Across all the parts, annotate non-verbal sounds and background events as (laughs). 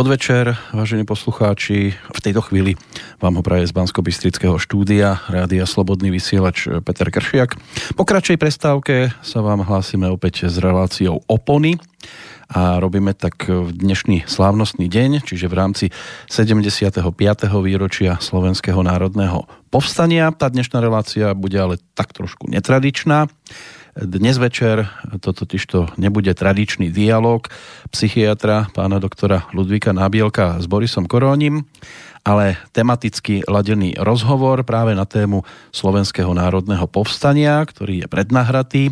Podvečer, vážení poslucháči. V tejto chvíli vám ho praje z bansko štúdia Rádia Slobodný vysielač Peter Kršiak. Po kratšej prestávke sa vám hlásime opäť s reláciou Opony a robíme tak v dnešný slávnostný deň, čiže v rámci 75. výročia Slovenského národného povstania. Tá dnešná relácia bude ale tak trošku netradičná. Dnes večer to totižto nebude tradičný dialog psychiatra pána doktora Ludvíka Nábielka s Borisom Korónim, ale tematicky ladený rozhovor práve na tému Slovenského národného povstania, ktorý je prednahratý.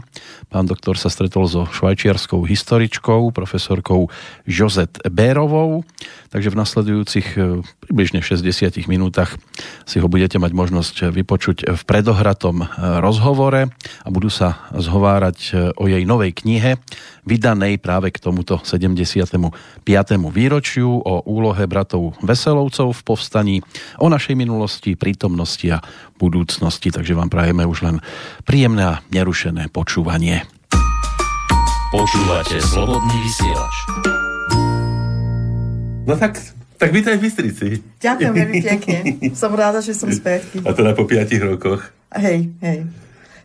Pán doktor sa stretol so švajčiarskou historičkou, profesorkou Josette Bérovou, takže v nasledujúcich e, približne 60 minútach si ho budete mať možnosť vypočuť v predohratom e, rozhovore a budú sa zhovárať e, o jej novej knihe, vydanej práve k tomuto 75. výročiu o úlohe bratov Veselovcov v povstaní, o našej minulosti, prítomnosti a budúcnosti. Takže vám prajeme už len príjemné a nerušené počúvanie. Počúvate slobodný vysielač. No tak, tak vítaj v Bystrici. Ďakujem veľmi pekne. Som ráda, že som späť. A to na po piatich rokoch. Hej, hej.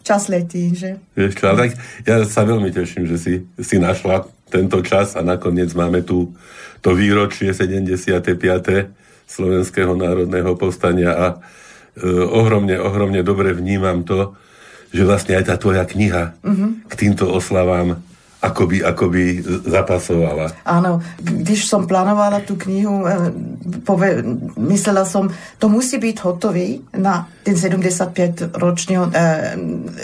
Čas letí, že? Vieš čo, tak ja sa veľmi teším, že si, si našla tento čas a nakoniec máme tu to výročie 75. Slovenského národného povstania a e, ohromne, ohromne dobre vnímam to, že vlastne aj tá tvoja kniha mm-hmm. k týmto oslavám akoby, akoby zapasovala. Áno, když som plánovala tú knihu, eh, pove, myslela som, to musí byť hotový na ten 75 ročný e,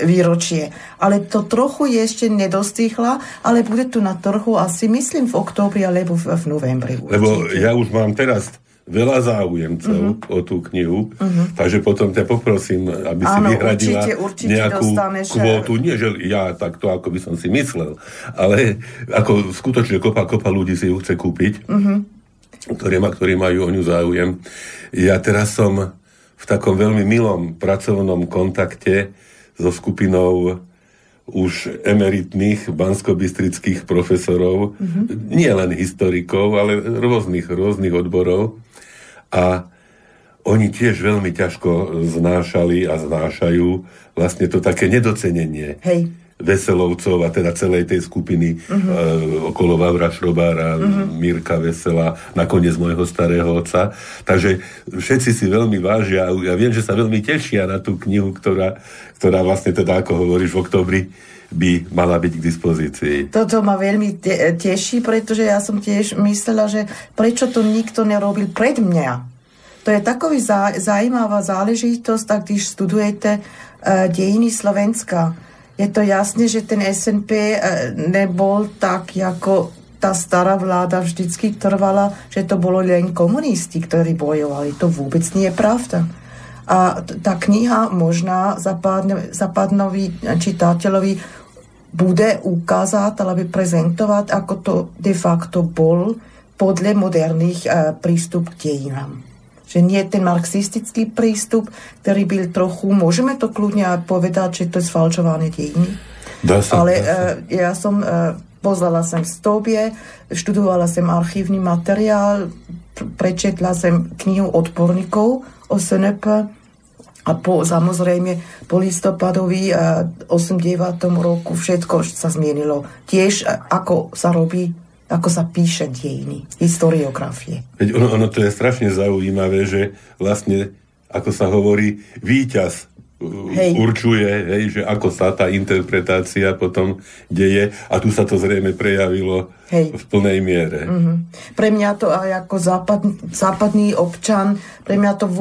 výročie. Ale to trochu ešte nedostýchla, ale bude tu na trhu asi myslím v októbri alebo v, v novembri. Určite. Lebo ja už mám teraz veľa záujemcov uh-huh. o tú knihu, uh-huh. takže potom ťa poprosím, aby si Áno, vyhradila určite, určite nejakú dostaneš... kvótu. Nie, že ja takto, ako by som si myslel, ale ako skutočne kopa, kopa ľudí si ju chce kúpiť, uh-huh. ktorí, ma, ktorí majú o ňu záujem. Ja teraz som v takom veľmi milom pracovnom kontakte so skupinou už emeritných banskobistrických profesorov, mm-hmm. nie len historikov, ale rôznych, rôznych odborov a oni tiež veľmi ťažko znášali a znášajú vlastne to také nedocenenie. Hej. Veselovcov a teda celej tej skupiny uh-huh. uh, okolo Vavra Šrobára, uh-huh. Mirka Vesela, nakoniec môjho starého otca. Takže všetci si veľmi vážia a ja viem, že sa veľmi tešia na tú knihu, ktorá, ktorá vlastne teda, ako hovoríš, v oktobri by mala byť k dispozícii. Toto ma veľmi te- teší, pretože ja som tiež myslela, že prečo to nikto nerobil pred mňa. To je takový zá- zaujímavá záležitosť, tak když studujete uh, dejiny Slovenska. Je to jasné, že ten SNP e, nebol tak, ako tá stará vláda vždycky trvala, že to bolo len komunisti, ktorí bojovali. To vôbec nie je pravda. A tá kniha možná zapadnovi čitateľovi bude ukázať alebo prezentovať, ako to de facto bol podľa moderných uh, prístup k dejinám. Že nie ten marxistický prístup, ktorý byl trochu, môžeme to kľudne povedať, že to je sfalčované dejiny. Dá sa, Ale dá sa. Uh, ja som, uh, pozvala som stobie, študovala som archívny materiál, prečetla som knihu odborníkov o SNP, a po, samozrejme, po listopadový 89. roku všetko sa zmienilo. Tiež ako sa robí ako sa píše dejiny, historiografie. Veď ono, ono to je strašne zaujímavé, že vlastne, ako sa hovorí, víťaz hej. určuje, hej, že ako sa tá interpretácia potom deje a tu sa to zrejme prejavilo hej. v plnej miere. Mm-hmm. Pre mňa to aj ako západ, západný občan, pre mňa to v,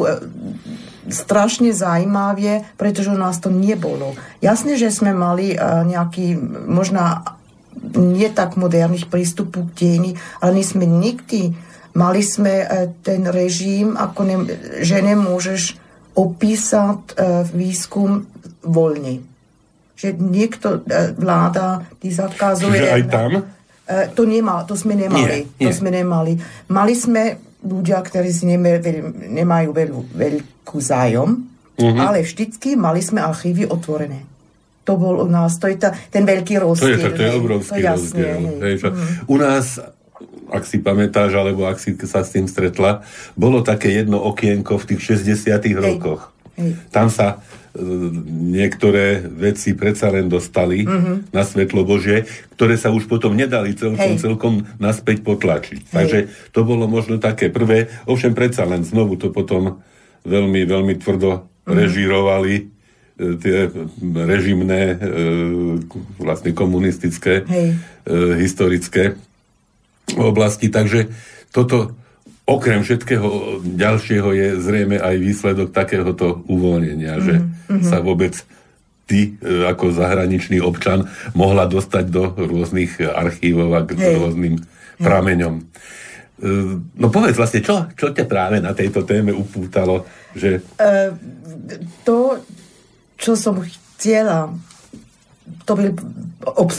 strašne zaujímavé, pretože u nás to nebolo. Jasne, že sme mali uh, nejaký možná nie tak moderných prístupov k dejiny, ale my sme nikdy mali sme uh, ten režim, ako ne, že nemôžeš opísať uh, výskum voľne. Že niekto uh, vláda ti zakazuje... Čiže aj tam? To, nemá, to sme nemali. Nie, nie. To sme nemali. Mali sme ľudia, ktorí si nemajú veľ, veľkú zájom, uh-huh. ale vždycky mali sme archívy otvorené. To bol u nás, to je ta, ten veľký rozdiel. To je, to, to je obrovský to rozdiel. Hej, čo, uh-huh. U nás ak si pamätáš, alebo ak si sa s tým stretla, bolo také jedno okienko v tých 60 rokoch. Hej. Tam sa e, niektoré veci predsa len dostali mm-hmm. na svetlo Božie, ktoré sa už potom nedali celkom, Hej. celkom naspäť potlačiť. Hej. Takže to bolo možno také prvé, ovšem predsa len znovu to potom veľmi, veľmi tvrdo mm-hmm. režírovali e, tie režimné, e, vlastne komunistické, Hej. historické oblasti. Takže toto okrem všetkého ďalšieho je zrejme aj výsledok takéhoto uvoľnenia, že mm-hmm. sa vôbec ty e, ako zahraničný občan mohla dostať do rôznych archívov a k Hej. rôznym Hej. prameňom. E, no povedz vlastne, čo, čo ťa práve na tejto téme upútalo? Že... Uh, to, čo som chcela to byl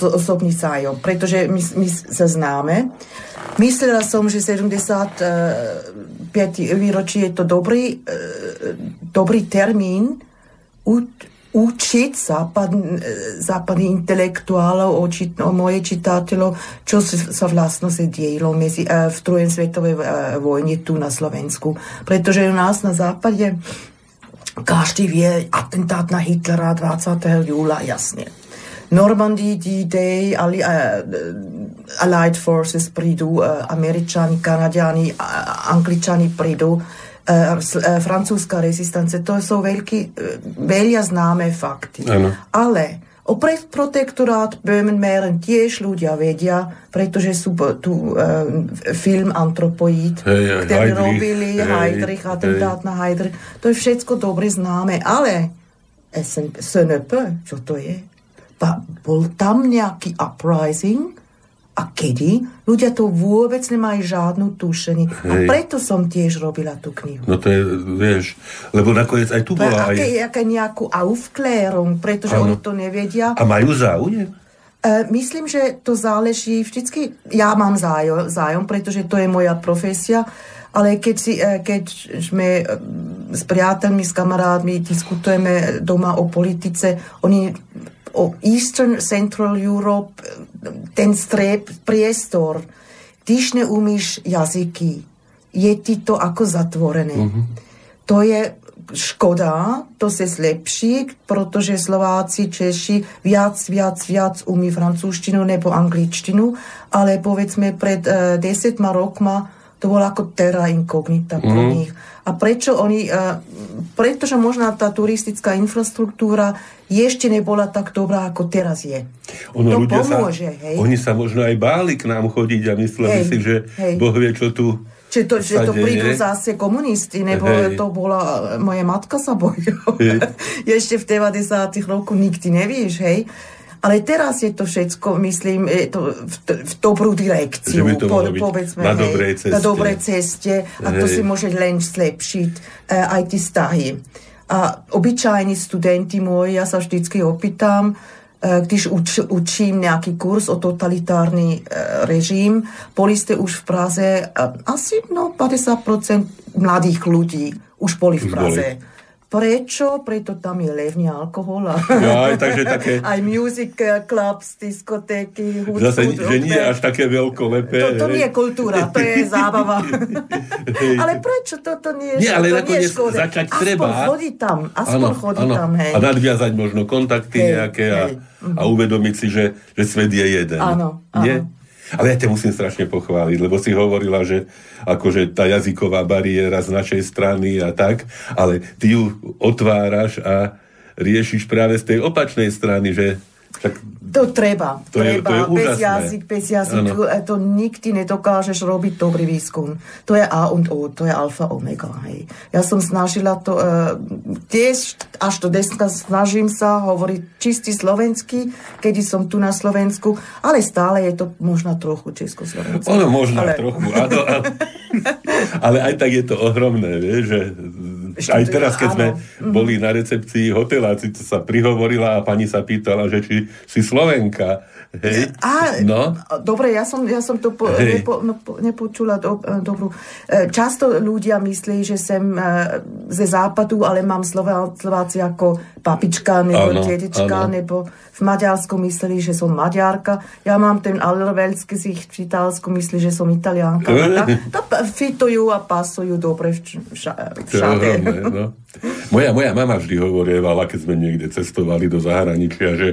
osobný zájom, pretože my, my sa známe. Myslela som, že 75. výročí je to dobrý, e, dobrý termín učiť západ, západný intelektuálov, o, či, o moje čitateľov, čo sa vlastno se dielo medzi, v druhej svetovej vojne tu na Slovensku. Pretože u nás na západe každý vie atentát na Hitlera 20. júla, jasne. Normandie D-Day, ali, uh, Allied Forces prídu, uh, Američani, Kanadiani, uh, Angličani prídu, francúzska rezistance, to sú veľký, veľa známe fakty. Ano. Ale o protektorát Böhmen-Mähren tiež ľudia vedia, pretože sú tu uh, film Antropoid, hey, ktorý Heidrich, robili hey, Heidrich, atentát hey. na Heidrich. To je všetko dobre známe, ale SNP, čo to je? bol tam nejaký uprising a kedy? Ľudia to vôbec nemajú žiadnu tušení. Hej. A preto som tiež robila tú knihu. No to je, vieš, lebo nakoniec aj tu bola aké, aj... Aké nejakú aufklärung, pretože ano. oni to nevedia. A majú záujem? Uh, myslím, že to záleží vždycky, ja mám zájom, zájom, pretože to je moja profesia, ale keď, si, uh, keď sme uh, s priateľmi, s kamarádmi diskutujeme doma o politice, oni o Eastern Central Europe, ten strep, priestor, tyž neumíš jazyky, je ti to ako zatvorené. Mm-hmm. To je škoda, to se zlepší, protože Slováci, Češi viac, viac, viac umí francúzštinu nebo angličtinu, ale povedzme pred uh, desetma rokma to bolo ako terra incognita pre mm. nich. A prečo oni, uh, pretože možná tá turistická infraštruktúra ešte nebola tak dobrá, ako teraz je. Ono, to pomôže, sa, hej. Oni sa možno aj báli k nám chodiť a mysleli hej, si, že hej. Boh vie, čo tu Čiže to, že to prídu zase komunisti, nebo hej. to bola, moja matka sa bojila. (laughs) Ešte v 90. roku nikdy nevíš, hej. Ale teraz je to všetko, myslím, je to v, v dobrú direkciu. Že by to po, povedzme, na dobrej ceste. Na dobrej ceste a to si môže len zlepšiť e, aj tie stahy. A obyčajní studenti moji, ja sa vždycky opýtam, e, když uč, učím nejaký kurz o totalitárny e, režim, boli ste už v Praze, e, asi no, 50% mladých ľudí už boli v Praze. Boli. Prečo? Preto tam je levný alkohol. A ja, aj, takže také... (laughs) aj music clubs, diskotéky, hudbu. Zase, že nie až také veľkolepé. To, to nie je kultúra, to je zábava. (laughs) (laughs) ale prečo toto nie je? Nie, ale to nakoniec začať aspoň treba. Aspoň chodiť tam, aspoň ano, chodiť ano. tam, hej. A nadviazať možno kontakty hej, nejaké a, hej. a uvedomiť si, že, že svet je jeden. Áno, áno. Ale ja ťa musím strašne pochváliť, lebo si hovorila, že akože tá jazyková bariéra z našej strany a tak, ale ty ju otváraš a riešiš práve z tej opačnej strany, že tak to treba. To treba. Je, to je bez jazyk, bez jazyku ano. to nikdy nedokážeš robiť dobrý výskum. To je A und O, to je alfa omega. Hej. Ja som snažila to, uh, tiež až do dneska snažím sa hovoriť čistý slovenský, kedy som tu na Slovensku, ale stále je to možno trochu československé. Ono možno ale... trochu, áno, ale, (laughs) ale aj tak je to ohromné, vieš, že študuje, aj teraz, keď áno. sme mm. boli na recepcii hotela, si sa prihovorila a pani sa pýtala, že či si Slovenka. Hej. A, no? Dobre, ja som, ja som to po, nepo, no, nepočula do, dobrú. E, často ľudia myslí, že som e, ze západu, ale mám Slováci ako papička nebo ano, dedička, ano. nebo v Maďarsku mysleli, že som Maďarka. Ja mám ten allerwelský zicht v Itálsku myslí, že som Italianka. (laughs) to fitujú a pasujú dobre všade. No. Moja, moja mama vždy hovorievala, keď sme niekde cestovali do zahraničia, že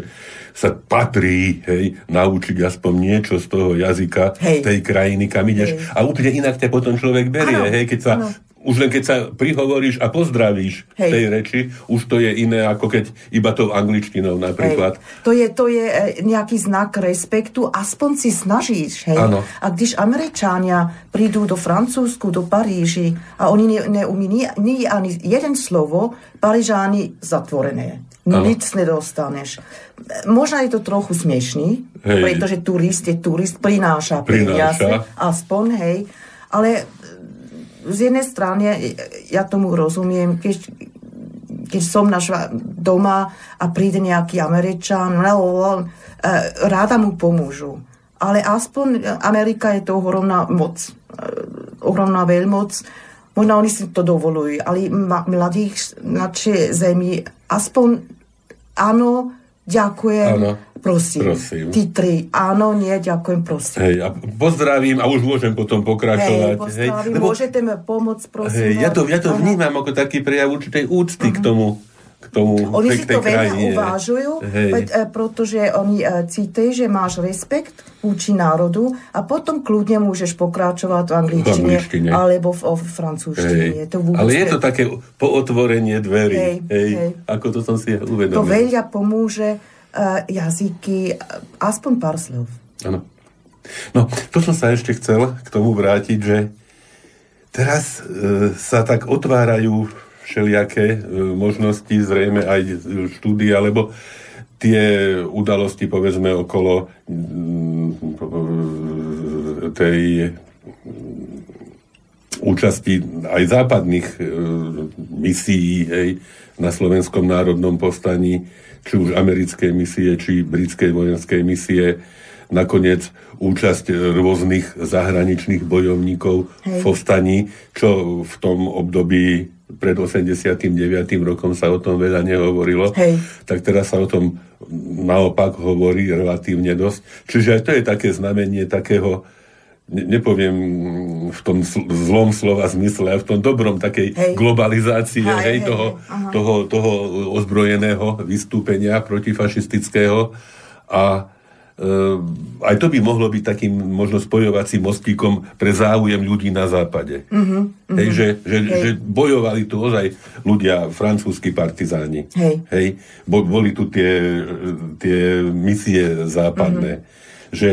sa patrí, hej, naučiť aspoň niečo z toho jazyka hej. tej krajiny, kam ideš. Hej. A úplne inak ťa potom človek berie, ano. hej, keď sa ano už len keď sa prihovoríš a pozdravíš Hej. tej reči, už to je iné, ako keď iba tou angličtinou napríklad. Hej. To je, to je e, nejaký znak respektu, aspoň si snažíš. Hej. Ano. A když Američania prídu do Francúzsku, do Paríži a oni ne, neumí ni, ni ani jeden slovo, Parížáni zatvorené. Ano. Nic nedostaneš. Možno je to trochu smiešný, hej. pretože turist je turist, prináša, prináša. aspoň, hej. Ale z jednej strany ja tomu rozumiem, keď, keď som našla doma a príde nejaký Američan, no, no, no, ráda mu pomôžu. Ale aspoň Amerika je to ohromná moc, e, ohromná veľmoc. Možno oni si to dovolujú, ale mladých našej zemi aspoň áno, ďakujem, áno. Prosím, prosím. Tí tri, áno, nie, ďakujem, prosím. Hej, a pozdravím a už môžem potom pokračovať. Hej, pozdravím, hej, lebo, môžete mi pomôcť, prosím. Hej, ja to, ja to vnímam ako taký prejav určitej úcty uh-huh. k mhm. tomu, k tomu, Oni si to veľmi uvážujú, veď, e, pretože oni e, cítia, že máš respekt vúči národu a potom kľudne môžeš pokračovať v angličtine, v angličtine. alebo v, v francúzštine. To Ale je to také pootvorenie dverí, hej, hej, hej. ako to som si uvedomil. To veľa pomôže uh, jazyky, aspoň pár slov. Áno. No, to som sa ešte chcel k tomu vrátiť, že teraz e, sa tak otvárajú všelijaké e, možnosti, zrejme aj štúdia, lebo tie udalosti, povedzme, okolo mm, tej účasti aj západných e, misií hej, na Slovenskom národnom povstaní, či už americkej misie, či britskej vojenskej misie, nakoniec účasť rôznych zahraničných bojovníkov Hej. v povstaní, čo v tom období pred 89. rokom sa o tom veľa nehovorilo, Hej. tak teraz sa o tom naopak hovorí relatívne dosť. Čiže aj to je také znamenie takého nepoviem v tom zlom slova zmysle, ale v tom dobrom takej hej. globalizácie hej, hej, toho, hej, toho, toho ozbrojeného vystúpenia protifašistického a aj to by mohlo byť takým možno spojovacím mostíkom pre záujem ľudí na západe. Uh-huh, uh-huh. Hej, že, že, hej. že bojovali tu ozaj ľudia, francúzski partizáni. Hej. Hej, bo, boli tu tie, tie misie západné. Uh-huh. Že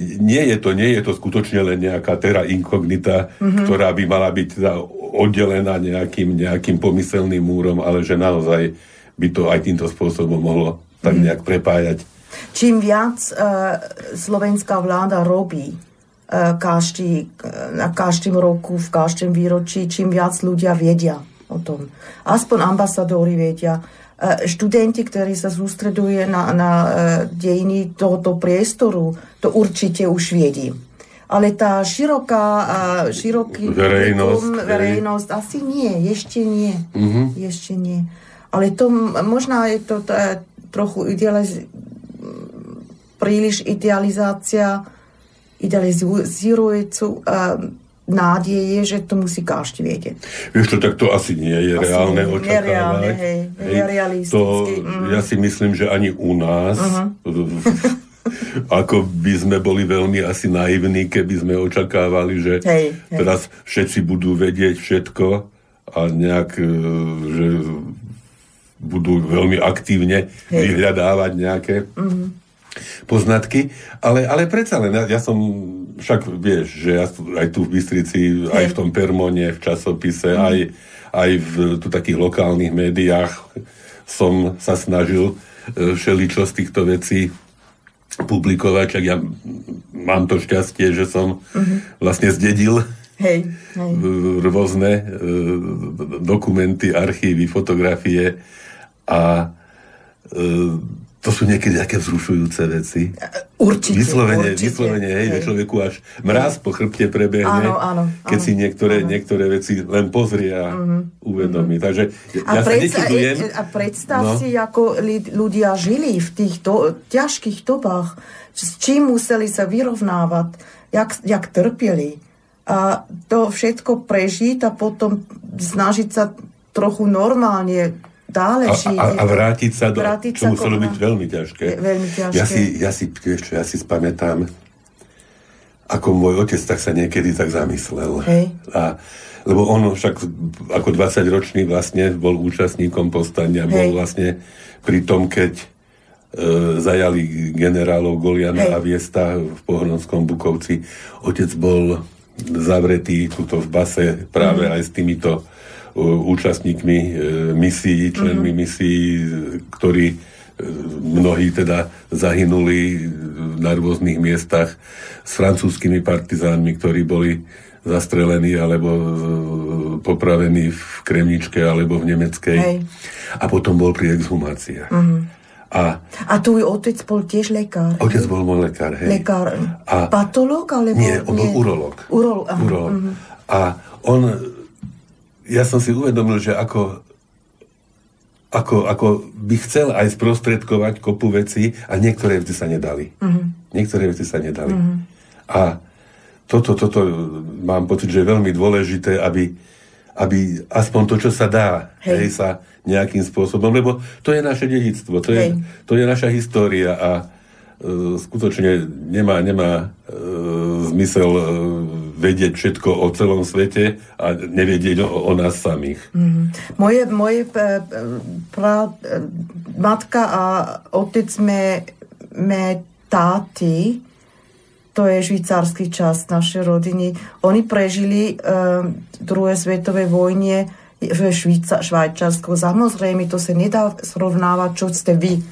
nie je to, nie je to skutočne len nejaká terra incognita, mm-hmm. ktorá by mala byť teda oddelená nejakým, nejakým pomyselným múrom, ale že naozaj by to aj týmto spôsobom mohlo tak nejak prepájať. Čím viac uh, slovenská vláda robí uh, každý, uh, na každým roku, v každém výročí, čím viac ľudia vedia o tom. Aspoň ambasadóri vedia, E, študenti, ktorí sa sústredujú na, na e, dejiny tohoto priestoru, to určite už viedí. Ale tá široká, široký verejnosť, verejnosť asi nie, ešte nie. Uh-huh. Ešte nie. Ale to možná je to tá, trochu idealiz- príliš idealizácia idealizujúcu nádeje, že to musí každý vedieť. Vieš to asi nie je asi reálne nie, očakávať. Hej, hej, to, mm. Ja si myslím, že ani u nás uh-huh. (laughs) ako by sme boli veľmi asi naivní, keby sme očakávali, že hej, hej. teraz všetci budú vedieť všetko a nejak, e, že budú veľmi aktívne hej. vyhľadávať nejaké uh-huh. Poznatky. Ale, ale predsa len, ja, ja som však vieš, že ja aj tu v Bystrici, aj v tom Permone, v časopise, mm. aj, aj v tu takých lokálnych médiách som sa snažil e, všeličo z týchto vecí publikovať, čak ja mám to šťastie, že som mm-hmm. vlastne zdedil hej, hej. rôzne e, dokumenty, archívy, fotografie a e, to sú niekedy také vzrušujúce veci. Určite, vyslovene, určite. Vyslovene, hej, hej. človeku až mraz po chrbte prebehne, áno, áno, keď si niektoré, áno. niektoré veci len pozrie a uh-huh. uvedomí. Uh-huh. Takže a ja predsa, sa nechytujem. A predstav no. si, ako ľudia žili v tých do, ťažkých dobách, s čím museli sa vyrovnávať, jak, jak trpeli. A to všetko prežiť a potom snažiť sa trochu normálne dále žiť. A, a, a vrátiť sa do... Vrátiť čo muselo byť veľmi ťažké. Je, veľmi ťažké. Ja si, ja si, vieš čo, ja si spamätám, ako môj otec tak sa niekedy tak zamyslel. Hej. A, lebo on však ako 20-ročný vlastne bol účastníkom povstania, Hej. bol vlastne pri tom, keď e, zajali generálov Goliana Hej. a Viesta v Pohronskom Bukovci. Otec bol zavretý tuto v base práve mm-hmm. aj s týmito účastníkmi e, misií, členmi mm-hmm. misií, ktorí e, mnohí teda zahynuli na rôznych miestach s francúzskými partizánmi, ktorí boli zastrelení alebo e, popravení v Kremničke alebo v Nemeckej. Hej. A potom bol pri exhumáciách. Mm-hmm. A, a tvoj otec bol tiež lekár? Otec bol môj lekár, hej. Lekár. A, Patológ? Alebo, nie, on bol urológ. Urológ, Mm-hmm. A on ja som si uvedomil, že ako, ako, ako by chcel aj sprostredkovať kopu veci a niektoré veci sa nedali. Mm-hmm. Niektoré veci sa nedali. Mm-hmm. A toto, toto mám pocit, že je veľmi dôležité, aby, aby aspoň to, čo sa dá, hej. hej, sa nejakým spôsobom, lebo to je naše dedictvo, to je, to je naša história a e, skutočne nemá, nemá e, zmysel e, vedieť všetko o celom svete a nevedieť o, o nás samých. Mm-hmm. Moje, moje pra, matka a otec me, me táty, to je švýcarský čas našej rodiny, oni prežili uh, druhé svetové vojne v Švýca, Švajčarsku. Samozrejme, to sa nedá srovnávať, čo ste vy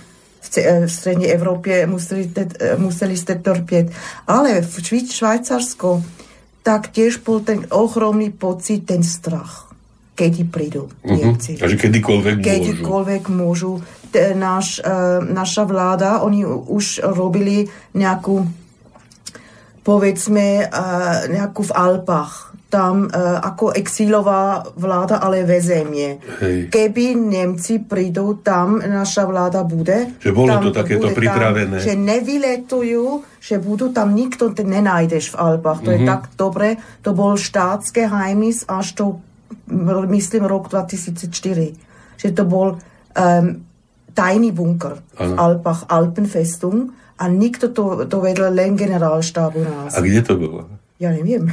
v, v strednej Európe museli, museli ste trpieť. Ale v Švajcarsku tak tiež bol ten ohromný pocit, ten strach, kedy prídu mhm. Nemci. Uh-huh. Takže kedykoľvek, kedykoľvek môžu. môžu. T- naš, uh, naša vláda, oni už robili nejakú povedzme uh, nejakú v Alpách tam uh, ako exílová vláda, ale väzemie. Hej. Keby Nemci prídu tam, naša vláda bude. Že bolo tam to takéto pripravené. Tam, že nevyletujú, že budú tam, nikto te nenájdeš v Alpách. To mm-hmm. je mhm. tak dobre. To bol štátske hajmis až to, myslím, rok 2004. Že to bol um, tajný bunker ano. v Alpách, Alpenfestung a nikto to, to vedel len generálštábu nás. A kde to bolo? Ja neviem.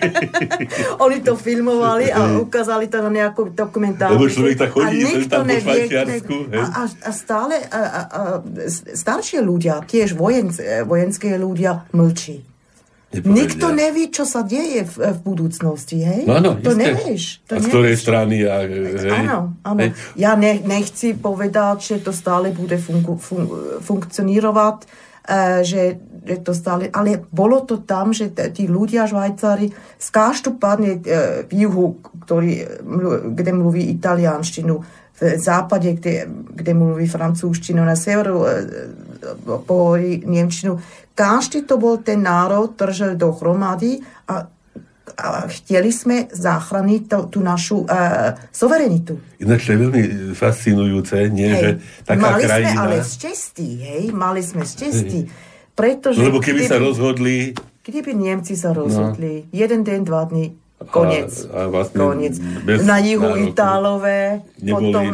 (laughs) Oni to filmovali a ukázali to na nejakú dokumentáciu. Lebo človek tak chodí, a tam nevie, a, a, a stále a, a, staršie ľudia, tiež vojenské, vojenské ľudia, mlčí. Nepovedia. Nikto nevie, čo sa deje v, v budúcnosti, hej? No, áno, to isté. nevieš. To a z ktorej strany? A, hej? Áno, áno. Hej. Ja ne, nechci povedať, že to stále bude fungu, fun, funkcionírovať, uh, že že to stále, ale bolo to tam, že tí ľudia Švajcári z každopádne e, v juhu, ktorý, kde mluví italianštinu, v západe, kde, kde mluví francúzštinu, na severu e, pohovorí nemčinu. Každý to bol ten národ, držel dohromady a a chceli sme zachrániť to, tú našu uh, suverenitu. Ináč to je veľmi fascinujúce, nie, hej. že taká mali krajina... Sme ale šťastí, hej, mali sme šťastí. Pretože... Lebo keby, keby sa rozhodli... Keby Nemci sa rozhodli, no. jeden deň, dva dní, Konec. A, a vlastne Konec. Bez Na juhu. Itálové, Neboli potom...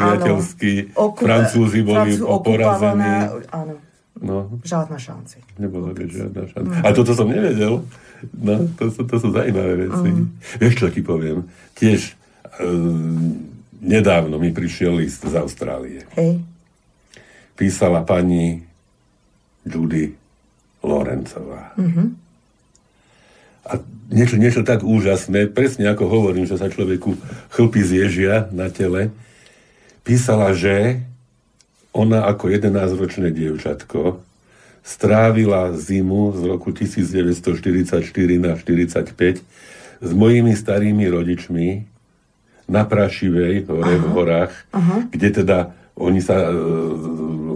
priateľskí, áno, Francúzi boli Francúzi porazení. Áno. No. Žiadna šanci. Nebola by žiadna šanca. Mm. A toto som nevedel. No, to, to, to sú zaujímavé veci. Mm. Vieš, čo ti poviem? Tiež e, nedávno mi prišiel list z Austrálie. Hej. Písala pani Judy Lorencová. Mm-hmm. A niečo, niečo tak úžasné, presne ako hovorím, že sa človeku chlpy zježia na tele, písala, že ona ako 11-ročné dievčatko strávila zimu z roku 1944 na 45 s mojimi starými rodičmi na Prašivej, hore Aha. v horách, Aha. kde teda oni sa e,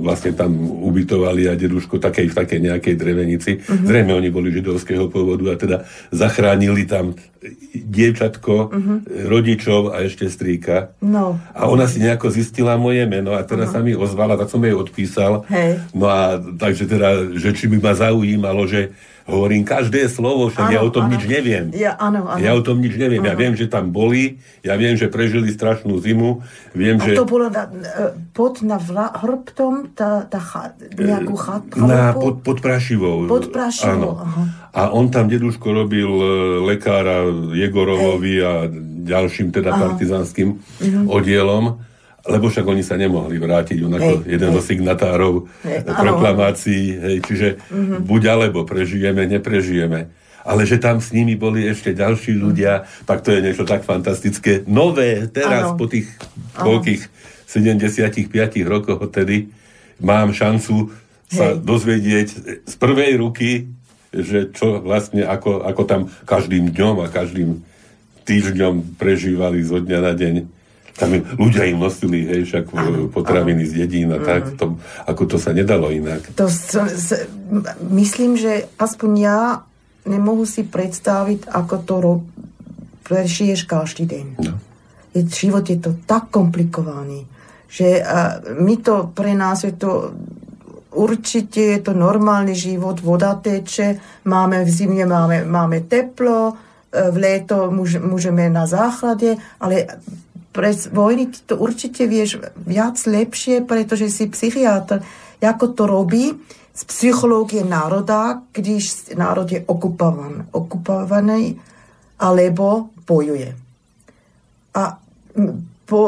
vlastne tam ubytovali a deduško takej, v takej nejakej drevenici. Uh-huh. Zrejme oni boli židovského pôvodu a teda zachránili tam dievčatko, uh-huh. rodičov a ešte strýka. No. A ona si nejako zistila moje meno a teraz uh-huh. sa mi ozvala, tak som jej odpísal. Hej. No a takže teda, že či by ma zaujímalo, že hovorím každé slovo, však ano, ja o tom ano. nič neviem. Ja, ano, ano. ja o tom nič neviem. Ano. Ja viem, že tam boli, ja viem, že prežili strašnú zimu, viem, a že... to bolo na, e, pod na vla, hrbtom, tá, tá cha, nejakú chat, na, pod, pod Prašivou. Pod Prašivou, Aha. A on tam, deduško, robil e, lekára Jegorovovi a ďalším teda Aha. partizánskym uh-huh. oddielom lebo však oni sa nemohli vrátiť, on ako hej, jeden hej. zo signatárov hej, proklamácií, hej, čiže mm-hmm. buď alebo prežijeme, neprežijeme. Ale že tam s nimi boli ešte ďalší ľudia, mm. tak to je niečo tak fantastické. Nové, teraz ano. po tých koľkých 75 rokoch odtedy mám šancu sa hej. dozvedieť z prvej ruky, že čo vlastne, ako, ako tam každým dňom a každým týždňom prežívali zo dňa na deň tam ľudia im nosili, hej, však ano, potraviny ano. z dedín a tak, mhm. to, ako to sa nedalo inak. To s, myslím, že aspoň ja nemohu si predstaviť, ako to ro, prežiješ každý deň. No. Je, život je to tak komplikovaný, že a, my to, pre nás je to určite je to normálny život, voda teče, máme v zimne máme, máme teplo, e, v leto môžeme na záchrade, ale pre vojny ty to určite vieš viac lepšie, pretože si psychiatr. Ako to robí z psychológie národa, když národ je okupovan, okupovaný alebo bojuje. A po,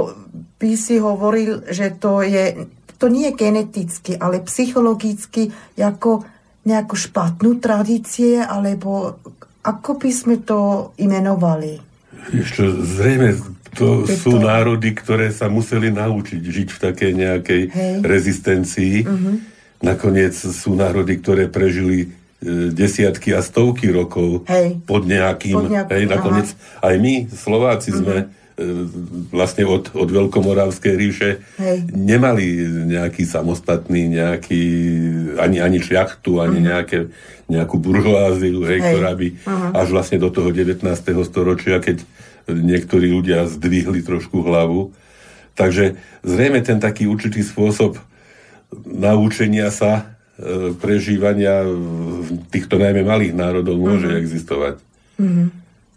by si hovoril, že to je, to nie je geneticky, ale psychologicky ako nejakú špatnú tradície, alebo ako by sme to imenovali? Ešte zrejme to je sú národy, ktoré sa museli naučiť žiť v takej nejakej Hej. rezistencii. Uh-huh. Nakoniec sú národy, ktoré prežili e, desiatky a stovky rokov hej. pod nejakým... Pod nejakým hej, nakoniec aha. aj my, Slováci, uh-huh. sme e, vlastne od, od Veľkomoravskej ríše hej. nemali nejaký samostatný, nejaký ani, ani šľachtu, ani uh-huh. nejaké, nejakú buržoáziu, hej, hej. ktorá by uh-huh. až vlastne do toho 19. storočia, keď niektorí ľudia zdvihli trošku hlavu. Takže zrejme ten taký určitý spôsob naučenia sa e, prežívania týchto najmä malých národov môže mm-hmm. existovať. Mm-hmm.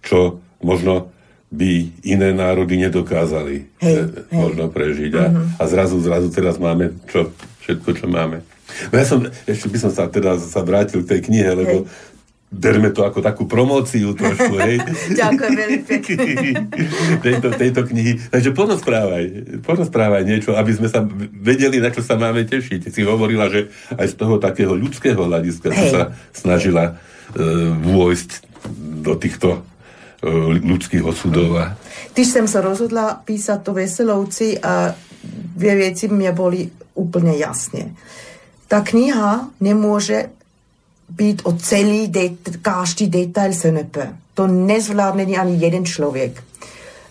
Čo možno by iné národy nedokázali hej, e, možno prežiť. A, mm-hmm. a zrazu, zrazu teraz máme čo, všetko, čo máme. No ja som, ešte by som sa teda sa vrátil k tej knihe, lebo hej berme to ako takú promóciu trošku, hej. (laughs) Ďakujem veľmi pekne. (laughs) tejto, tejto knihy. Takže porozprávaj, porozprávaj niečo, aby sme sa vedeli, na čo sa máme tešiť. Si hovorila, že aj z toho takého ľudského hľadiska hey. sa snažila uh, vôjsť do týchto uh, ľudských osudov. A... Když som sa rozhodla písať to Veselovci a dve veci mne boli úplne jasne. Tá kniha nemôže byť o celý det, každý detail SNP. To nezvládne ani jeden človek.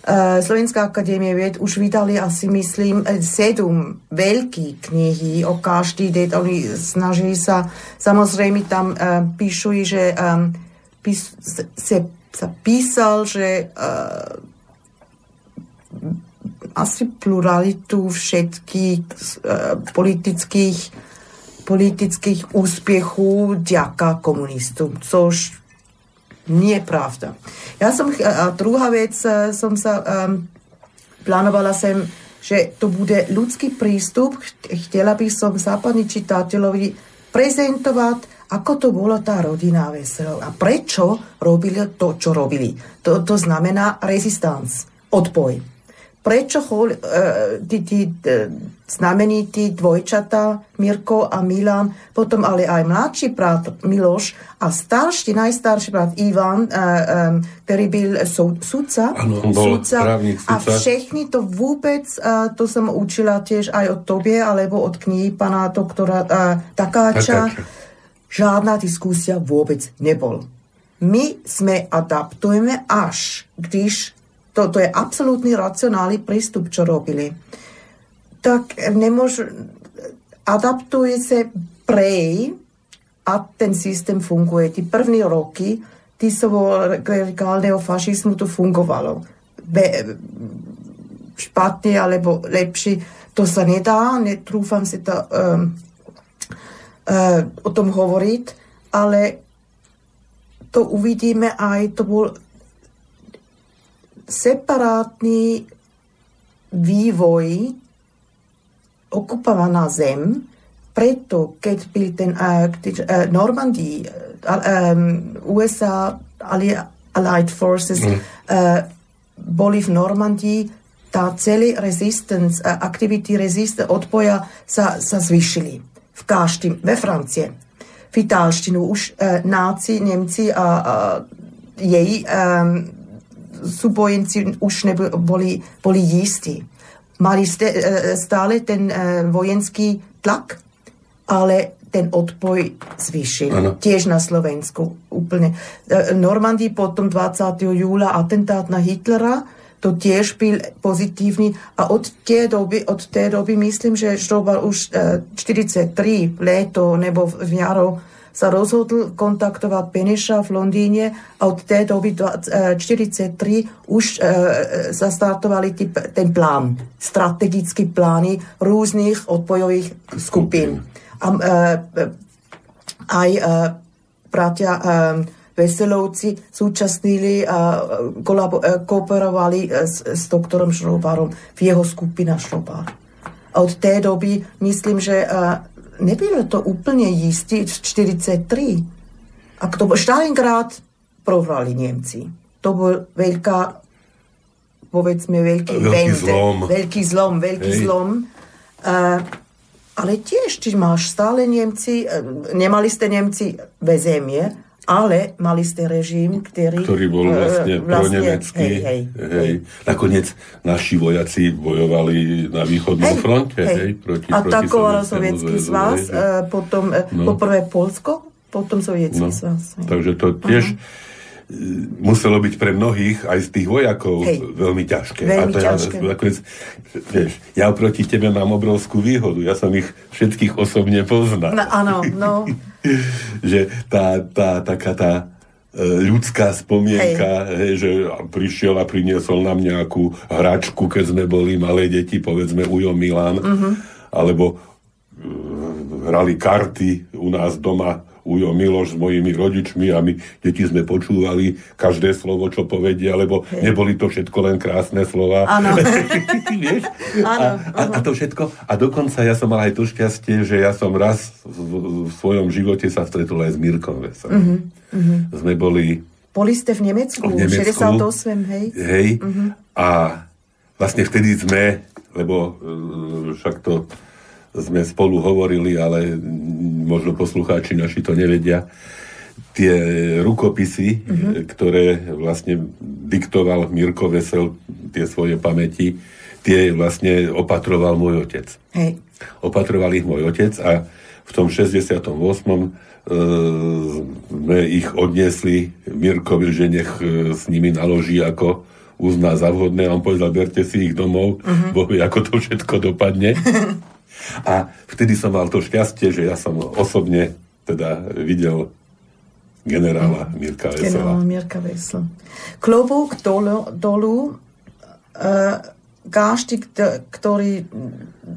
Uh, Slovenská akadémie vied už vydali asi, myslím, sedm veľkých knihy o každý detail. Oni snažili sa, samozrejme tam uh, píšu, že um, pís, se, sa písal, že uh, asi pluralitu všetkých uh, politických politických úspěchů děka komunistům, což nie je pravda. Ja som, a druhá vec, e, som sa, um, plánovala som, že to bude ľudský prístup, chtela by som západní čitateľovi prezentovať, ako to bolo tá rodina veselov a prečo robili to, čo robili. To, to znamená rezistans, odpoj prečo hol, uh, tí, tí uh, znamenití dvojčata Mirko a Milan, potom ale aj mladší brat Miloš a starší, najstarší brat Ivan, uh, um, ktorý byl sú, sudca, ano, sudca. a všechny to vôbec, uh, to som učila tiež aj od tobie, alebo od knihy pana doktora uh, Takáča, Takáča. Žádná diskusia vôbec nebol. My sme adaptujeme až, když to, to je absolútny racionálny prístup, čo robili. Tak nemôžu, adaptuje sa prej a ten systém funguje. Tí první roky klerikálneho fašizmu to fungovalo. Be, špatne alebo lepšie, to sa nedá, netrúfam si to um, uh, o tom hovoriť, ale to uvidíme aj, to bol separátny vývoj okupovaná zem, preto keď byl ten uh, uh, Normandí, uh, um, USA Allied Forces mm. uh, boli v Normandii, tá celý resistance, uh, aktivity resistance odpoja sa, sa zvyšili. V Kášti, ve Francie. V Italštinu už uh, náci, Nemci a, a jej um, súbojenci už neboli boli jistí. Mali ste, uh, stále ten uh, vojenský tlak ale ten odpoj zvýšil. Ano. Tiež na Slovensku úplne. E, Normandii potom 20. júla atentát na Hitlera, to tiež byl pozitívny a od té doby, od té doby myslím, že Štrobar už 43 e, léto nebo v jaro sa rozhodl kontaktovať Peneša v Londýne a od té doby 43 e, už sa startovali ten plán, strategické plány rôznych odpojových skupín. A, e, aj e, bratia e, Veselovci súčasnili a kolabo, kooperovali s, s doktorom Šrobárom v jeho skupina Šrobár. A od té doby myslím, že nebylo to úplne jistý v 43. A to bol Stalingrad prohrali Nemci. To bol veľká povedzme veľký, veľký zlom. Veľký zlom, veľký Hej. zlom. Uh, ale tiež, či máš stále Nemci, e, nemali ste Nemci väzemie, ale mali ste režim, ktorý... Ktorý bol e, vlastne, vlastne pronemecký. Hej, hej, hej. hej. Nakoniec naši vojaci bojovali na východnom hej, fronte. Hej. Hej, proti, Atakoval sovietský svaz, hej. potom e, no. poprvé Polsko, potom sovietský no. svaz. Hej. Takže to tiež... Uh-huh muselo byť pre mnohých, aj z tých vojakov, Hej. veľmi ťažké. Veľmi a to ťažké. Ja, nakoniec, vieš, ja oproti tebe mám obrovskú výhodu. Ja som ich všetkých osobne poznal. No, áno, no. (laughs) že tá, tá, taká tá e, ľudská spomienka, hej. Hej, že prišiel a priniesol nám nejakú hračku, keď sme boli malé deti, povedzme Ujo Milan, uh-huh. alebo uh, hrali karty u nás doma Ujo Miloš s mojimi rodičmi a my deti sme počúvali každé slovo, čo povedia, lebo neboli to všetko len krásne slova. Áno. (laughs) Vieš? A, a, a to všetko. A dokonca ja som mal aj to šťastie, že ja som raz v, v svojom živote sa stretol aj s Mirkom Veselým. Uh-huh. Uh-huh. Sme boli... Boli ste v Nemecku, v Nemecku 68, hej? Hej. Uh-huh. A vlastne vtedy sme, lebo uh, však to sme spolu hovorili, ale možno poslucháči naši to nevedia, tie rukopisy, mm-hmm. ktoré vlastne diktoval Mirko Vesel, tie svoje pamäti, tie vlastne opatroval môj otec. Hej. Opatroval ich môj otec a v tom 68. E, sme ich odniesli Mirkovi, že nech e, s nimi naloží ako uzná za vhodné a on povedal, berte si ich domov, uh-huh. bo ako to všetko dopadne. (laughs) A vtedy som mal to šťastie, že ja som osobne teda videl generála Mirka Vesela. Generála Mirka Vesela. Klobúk dolu, dolu gáštik, ktorý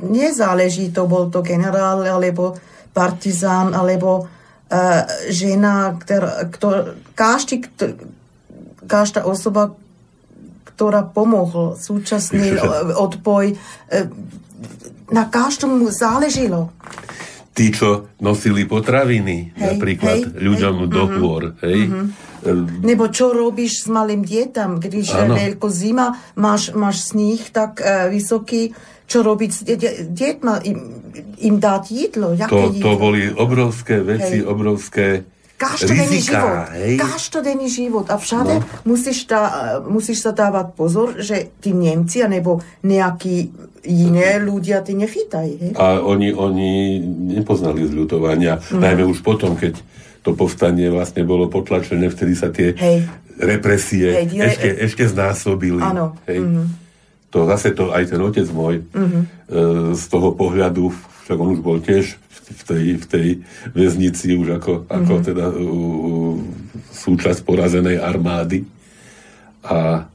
nezáleží, to bol to generál, alebo partizán, alebo uh, žena, ktorá, ktorá, gáštik, každá osoba, ktorá pomohla súčasný (laughs) odpoj, na každom mu záležilo. Tí, čo nosili potraviny, hej, napríklad hej, ľuďom hej, do hôr, uh-huh, hej? Uh-huh. Nebo čo robíš s malým dietam, když je veľko zima, máš, máš sníh tak uh, vysoký, čo robiť s deťma, im, im dať jídlo, jaké to? To boli obrovské veci, hej. obrovské každodenný rizika, život. Hej? Každodenný život. A všade no. musíš, tá, musíš sa dávať pozor, že tí Nemci, anebo nejakí iné ľudia ty nechytajú. Hej? A oni, oni nepoznali zľutovania, no. najmä už potom, keď to povstanie vlastne bolo potlačené, vtedy sa tie hej. represie hej, ešte, ešte znásobili. Áno. Hej. Mm-hmm. To zase to aj ten otec môj mm-hmm. z toho pohľadu, však on už bol tiež v tej, v tej väznici už ako, mm-hmm. ako mhm. teda uh, súčasť porazenej armády. A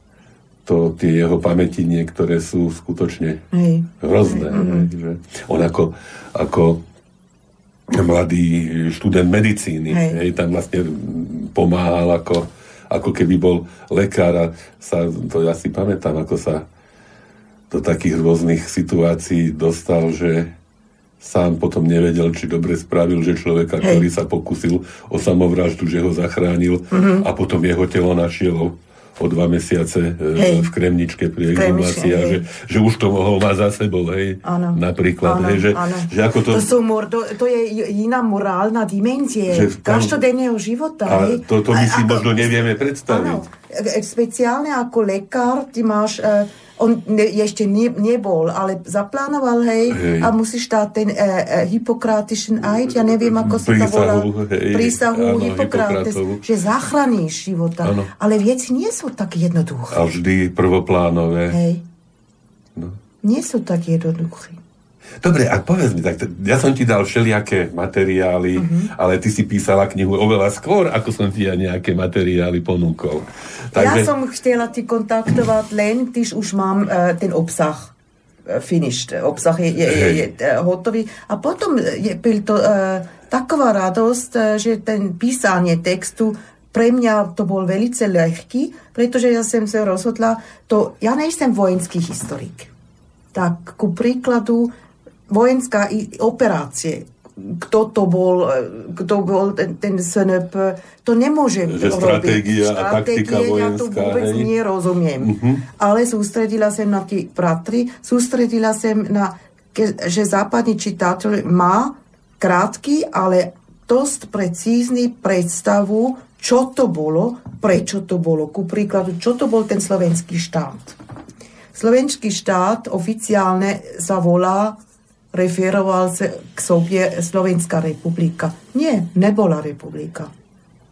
to tie jeho pamäti niektoré sú skutočne Hej. hrozné. Mm-hmm. Že on ako, ako mladý študent medicíny, hej. Hej, tam vlastne pomáhal ako, ako keby bol lekár a sa, to ja si pamätám, ako sa do takých rôznych situácií dostal, že sám potom nevedel, či dobre spravil, že človeka, Hej. ktorý sa pokusil o samovraždu, že ho zachránil mm-hmm. a potom jeho telo našiel o dva mesiace e, hej. v Kremničke pri exhumácii a že, že už to mohol mať za sebou, hej, ano. napríklad, ano, hej, že, ano. že ako to... To, sú mor, to, to je iná morálna dimenzie každodenného života, a hej. to, to my si a, možno nevieme predstaviť. Áno, e, speciálne ako lekár, ty máš... Uh, on ne, ešte ne, nebol, ale zaplánoval, hej, hej. a musíš dať ten uh, uh, Hippokratischen Eid, ja neviem, ako sa to volá, hej, prísahu Hippokrates, že zachraníš života. Áno. Ale veci nie sú tak jednoduché. A vždy prvoplánové. Hej. No. Nie sú tak jednoduché. Dobre, a povedz mi, tak ja som ti dal všelijaké materiály, uh-huh. ale ty si písala knihu oveľa skôr, ako som ti ja nejaké materiály ponúkol. Takže... Ja som chcela ti kontaktovať len, když už mám uh, ten obsah uh, finished, obsah je, je, je, je uh, hotový. A potom je, byl to uh, taková radosť, že ten písanie textu pre mňa to bol velice lehký, pretože ja som sa rozhodla, to, ja nejsem vojenský historik. Tak ku príkladu vojenská operácie, kto to bol, kto bol ten, ten SNP, to nemôže že robiť. Stratégia a taktika vojenská. Ja to vôbec hej. nerozumiem. Uh-huh. Ale sústredila som na tie bratry, sústredila som na, že západný čitateľ má krátky, ale dosť precízny predstavu, čo to bolo, prečo to bolo. Ku príkladu, čo to bol ten slovenský štát. Slovenský štát oficiálne sa volá referoval sa k sobie Slovenská republika. Nie, nebola republika.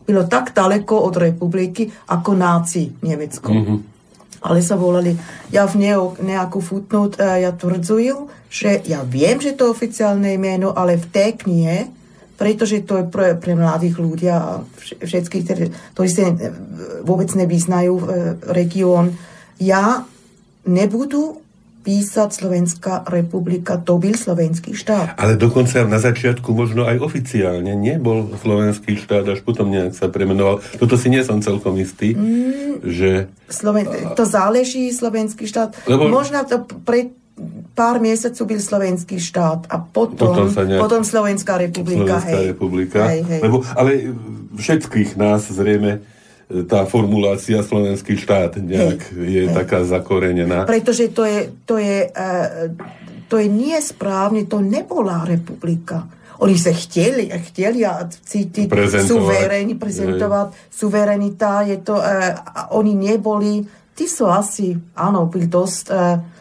Bylo tak daleko od republiky ako náci Nemecko. Mm-hmm. Ale sa volali, ja v nejakú footnote, ja tvrdzujem, že ja viem, že to je oficiálne meno, ale v tej knihe, pretože to je pre, pre mladých ľudí a všetkých, ktorí sa vôbec nevyznajú v región, ja nebudu písať Slovenská republika, to byl slovenský štát. Ale dokonca na začiatku možno aj oficiálne nebol slovenský štát, až potom nejak sa premenoval. Toto si nie som celkom istý, mm, že... Sloven... To záleží slovenský štát. Lebo... Možno to pre pár mesiacov byl slovenský štát a potom, potom, sa nejak... potom Slovenská republika. Slovenská hej. republika. Hej, hej. Lebo, ale všetkých nás zrejme tá formulácia slovenský štát nejak hej, je hej. taká zakorenená. Pretože to je, to je, uh, to je nie správne, to nebola republika. Oni sa chteli, chteli cítiť suvereni, prezentovať hej. suverenita, je to, uh, oni neboli, tí sú asi, áno, byli dosť uh, uh,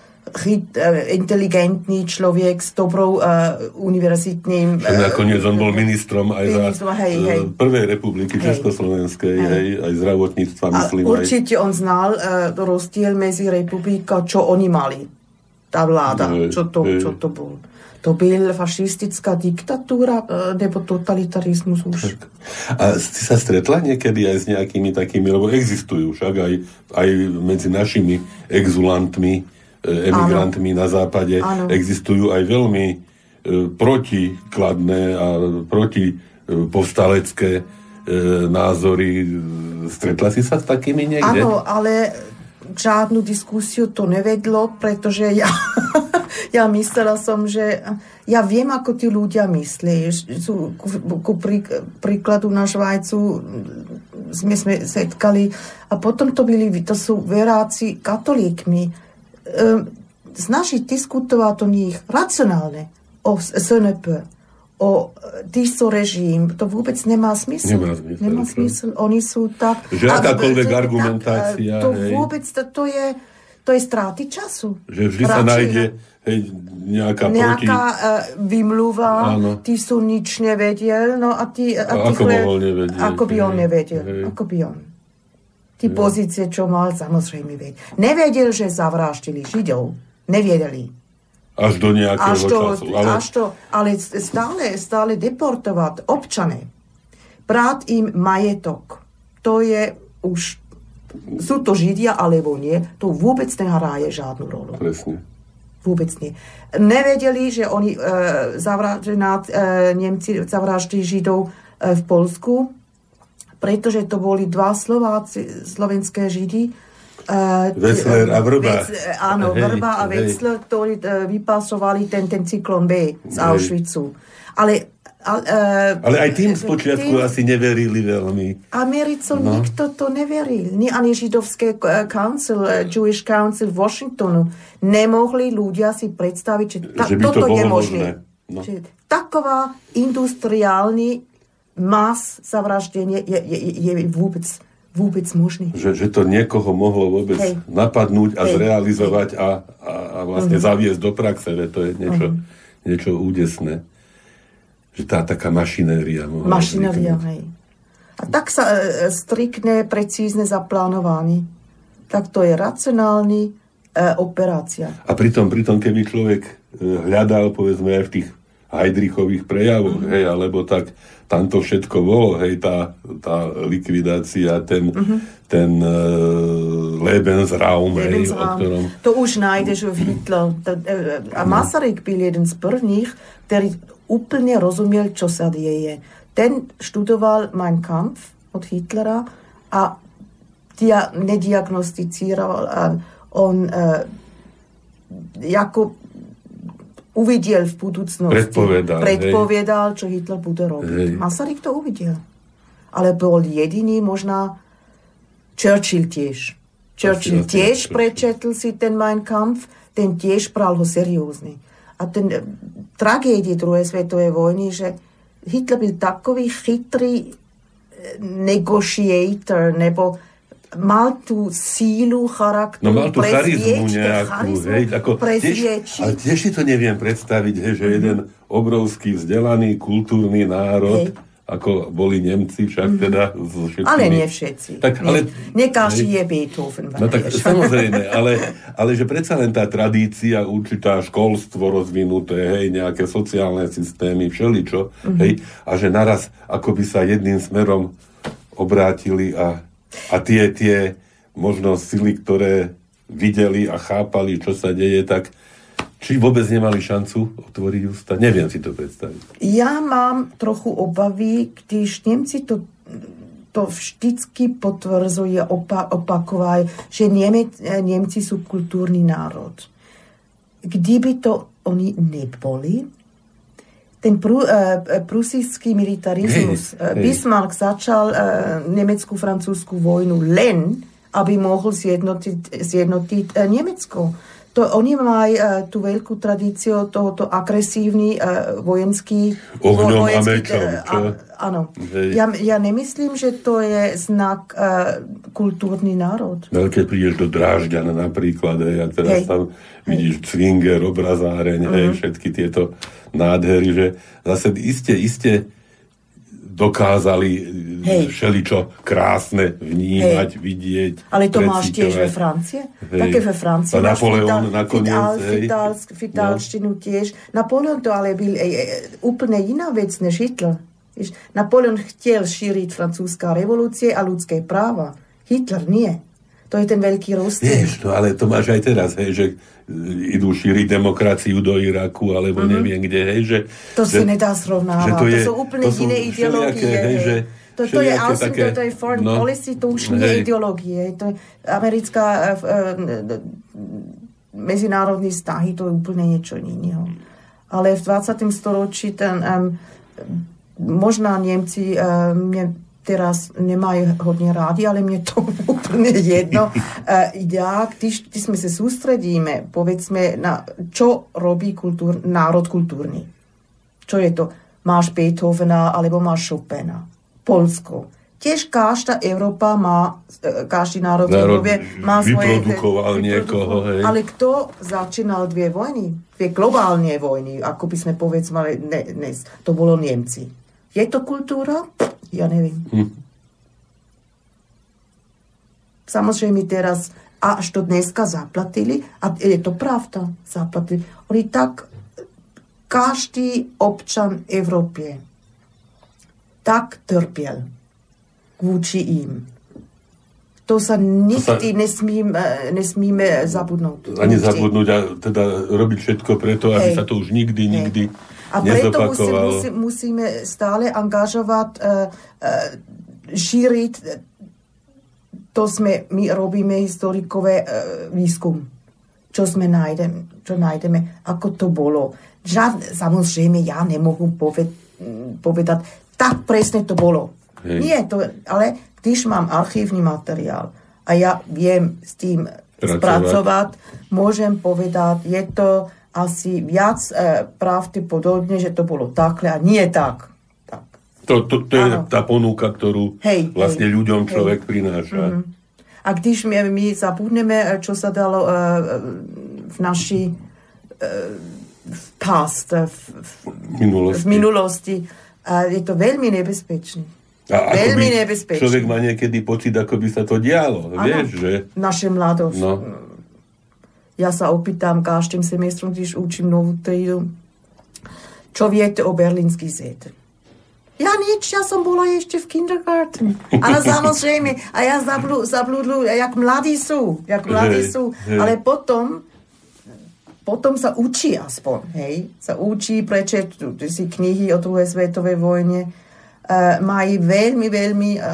inteligentný človek s dobrou uh, univerzitným... Uh, nakoniec on bol ministrom aj ministrom, za hej, hej. prvej republiky hej. Československej, hej. Hej, aj zdravotníctva, myslím. A určite aj. on znal uh, rozdiel medzi republika, čo oni mali. Tá vláda, hej, čo, to, hej. čo to bol. To byl fašistická diktatúra nebo totalitarizmus už. Tak. A si sa stretla niekedy aj s nejakými takými, lebo existujú však aj, aj medzi našimi exulantmi emigrantmi ano. na západe ano. existujú aj veľmi e, protikladné a proti e, povstalecké e, názory. Stretla si sa s takými niekde? Áno, ale žádnu diskusiu to nevedlo, pretože ja, (laughs) ja myslela som, že ja viem, ako tí ľudia myslí. Sú, ku, ku prí, príkladu na Švajcu sme, sme setkali a potom to byli, to sú veráci katolíkmi snažiť diskutovať o nich racionálne, o SNP, o týchto režim, to vôbec nemá smysl. Nemá zmysel. Nemá smysl. Oni sú tak... Že akákoľvek argumentácia. To hej. vôbec, to, to je to je stráty času. Že vždy Radšej, sa nájde hej, nejaká, nejaká proti... uh, vymluva, Áno. ty sú nič nevedel, no a ty... A, a ako mohol nevedieť? Ako by on nevedel, hej. ako by on. Ty ja. pozície, čo mal, samozrejme vedieť. Nevedel, že zavráždili Židov. Nevedeli. Až do nejakého až to, času. Ale... Až to, ale stále, stále deportovať občany, brát im majetok, to je už sú to Židia alebo nie, to vôbec nehráje žiadnu rolu. Presne. Vôbec nie. Nevedeli, že oni e, zavraždili, e, Nemci zavraždili Židov e, v Polsku, pretože to boli dva Slováci, slovenské Židy, Uh, Vecler a Vrba. Vec, áno, hej, Vrba a Vecler, ktorí uh, vypasovali ten, ten cyklon B z Auschwitzu. Ale ale, uh, ale aj tým spočiatku tým, asi neverili veľmi. Americom no. nikto to neveril. Ni ani židovské council, Jewish Council v Washingtonu. Nemohli ľudia si predstaviť, že, ta, že toto to je možné. No. Že taková industriálny mas zavraždenie je, je, je vôbec vôbec možný. Že, že to niekoho mohlo vôbec Hej. napadnúť a Hej. zrealizovať Hej. A, a, a vlastne uh-huh. zaviesť do praxe, že to je niečo, uh-huh. niečo údesné že tá taká mašinéria mohla Mašinéria, hej. A tak sa e, striktne, precízne zaplánovaní. Tak to je racionálny e, operácia. A pritom, pritom, keby človek e, hľadal, povedzme, aj v tých Heidrichových prejavoch, mm-hmm. hej, alebo tak tam to všetko bolo, hej, tá, tá likvidácia, ten, mm-hmm. ten uh, Lebensraum, Lebensraum. Hej, o ktorom... To už nájdeš v Hitler. A Masaryk byl jeden z prvních, ktorý úplne rozumiel, čo sa deje. Ten študoval Mein Kampf od Hitlera a dia, nediagnosticíroval. On uh, jako uvidel v budúcnosti. Predpovedal. Predpovedal, hej. čo Hitler bude robiť. Hej. Masaryk to uvidel. Ale bol jediný, možná Churchill tiež. Churchill tiež prečetl si ten Mein Kampf, ten tiež bral ho seriózny. A ten eh, tragédie druhej svetovej vojny, že Hitler byl takový chytrý eh, negotiator, nebo mal tú sílu charakteru, No mal tú charizmu nejakú, charizmu hej, ako, tiež, ale tiež si to neviem predstaviť, hej, že mm-hmm. jeden obrovský vzdelaný kultúrny národ hej ako boli Nemci, však mm. teda so všetkými... Ale nie všetci. Tak, ale, nie, nie každý je Beethoven. No tak samozrejme, (laughs) ale, ale že predsa len tá tradícia, určitá školstvo rozvinuté, hej, nejaké sociálne systémy, všeličo, mm-hmm. hej, a že naraz ako by sa jedným smerom obrátili a, a tie, tie možno sily, ktoré videli a chápali, čo sa deje, tak či vôbec nemali šancu otvoriť ústa? Neviem si to predstaviť. Ja mám trochu obavy, když Nemci to to vždycky potvrzuje, opa- opakovaj, že Nieme- Nemci sú kultúrny národ. Kdyby to oni neboli, ten prú, uh, prusijský militarizmus, hey, hey. Bismarck začal uh, nemecko-francúzskú vojnu len, aby mohol zjednotiť, zjednotiť uh, Nemecko to, oni majú uh, tú veľkú tradíciu tohoto agresívny uh, vojenský... Ohňom vojenský, čo? Áno. Ja, ja nemyslím, že to je znak uh, kultúrny národ. No, keď prídeš do Drážďana napríklad, hej, a teraz hej. tam vidíš hej. Cvinger, obrazáreň, uh-huh. hej, všetky tieto nádhery, že zase iste, iste dokázali Hej. všeličo krásne vnímať, Hej. vidieť. Ale to máš tiež ve Francie? Hej. Také ve Francii. A Napoleon fital, nakoniec. Fital, fitalštinu no. tiež. Napoleon to ale byl ej, ej, úplne iná vec než Hitler. Napoleon chtěl šíriť francúzská revolúcie a ľudské práva. Hitler nie. To je ten veľký rozdiel. Vieš, no ale to máš aj teraz, hej, že idú šíriť demokraciu do Iraku, alebo mm-hmm. neviem kde, hej, že... To že, si nedá srovnávať, to, je, to sú úplne to sú iné ideológie. Hej, že, to, to je also, také, to, to je foreign no, policy, to už nie je ideológie. To je americká uh, uh, medzinárodní vztahy, to je úplne niečo iného. Ale v 20. storočí ten um, možná Nemci um, teraz nemajú hodne rádi, ale mne to (laughs) úplne jedno. ja, když, když sme sa sústredíme, povedzme, na čo robí kultúr, národ kultúrny. Čo je to? máš Beethovena alebo máš Chopina. Polsko. Tiež každá Európa má, e, každý národ, národ má svoje... niekoho, hej. Ale kto začínal dve vojny? Dve globálne vojny, ako by sme povedzme dnes. To bolo Nemci. Je to kultúra? Ja neviem. Hm. Samozrejme teraz až to dneska zaplatili a je to pravda, zaplatili. Oni tak, každý občan Európy tak trpiel vůči im. To sa nikdy to sa, nesmím, nesmíme zabudnúť. Ani nikdy. zabudnúť a teda robiť všetko preto, aby Hej. sa to už nikdy, Hej. nikdy a preto musí, musí, musíme stále angažovať, uh, uh, šíriť to sme, my robíme historikové uh, výskum. Čo sme nájdeme, čo nájdeme, ako to bolo. Žad, samozrejme, ja nemohu poved, povedať, tak presne to bolo. Hej. Nie, to, ale když mám archívny materiál a ja viem s tým pracovať, spracovať môžem povedať, je to asi viac e, pravdepodobne, že to bolo takhle a nie tak. tak. To, to, to je tá ponuka, ktorú hej, vlastne hej, ľuďom človek hej. prináša. Mm-hmm. A když my, my zabudneme, e, čo sa dalo uh, v naši uh, past, v, v minulosti, v minulosti uh, je to veľmi nebezpečné. A Veľmi nebezpečné. Človek má niekedy pocit, ako by sa to dialo. Ano, vieš, že... Naše mladosť. No. Ja sa opýtam každým semestrom, když učím novú trídu, čo viete o berlínsky zéter. Ja nič, ja som bola ešte v kindergarten. Ale (laughs) samozrejme, a ja zablu, zabludlu, jak mladí sú, jak mladí sú. Ale potom, potom sa učí aspoň, hej. Sa učí, prečítať si knihy o druhej svetovej vojne, uh, majú veľmi, veľmi uh,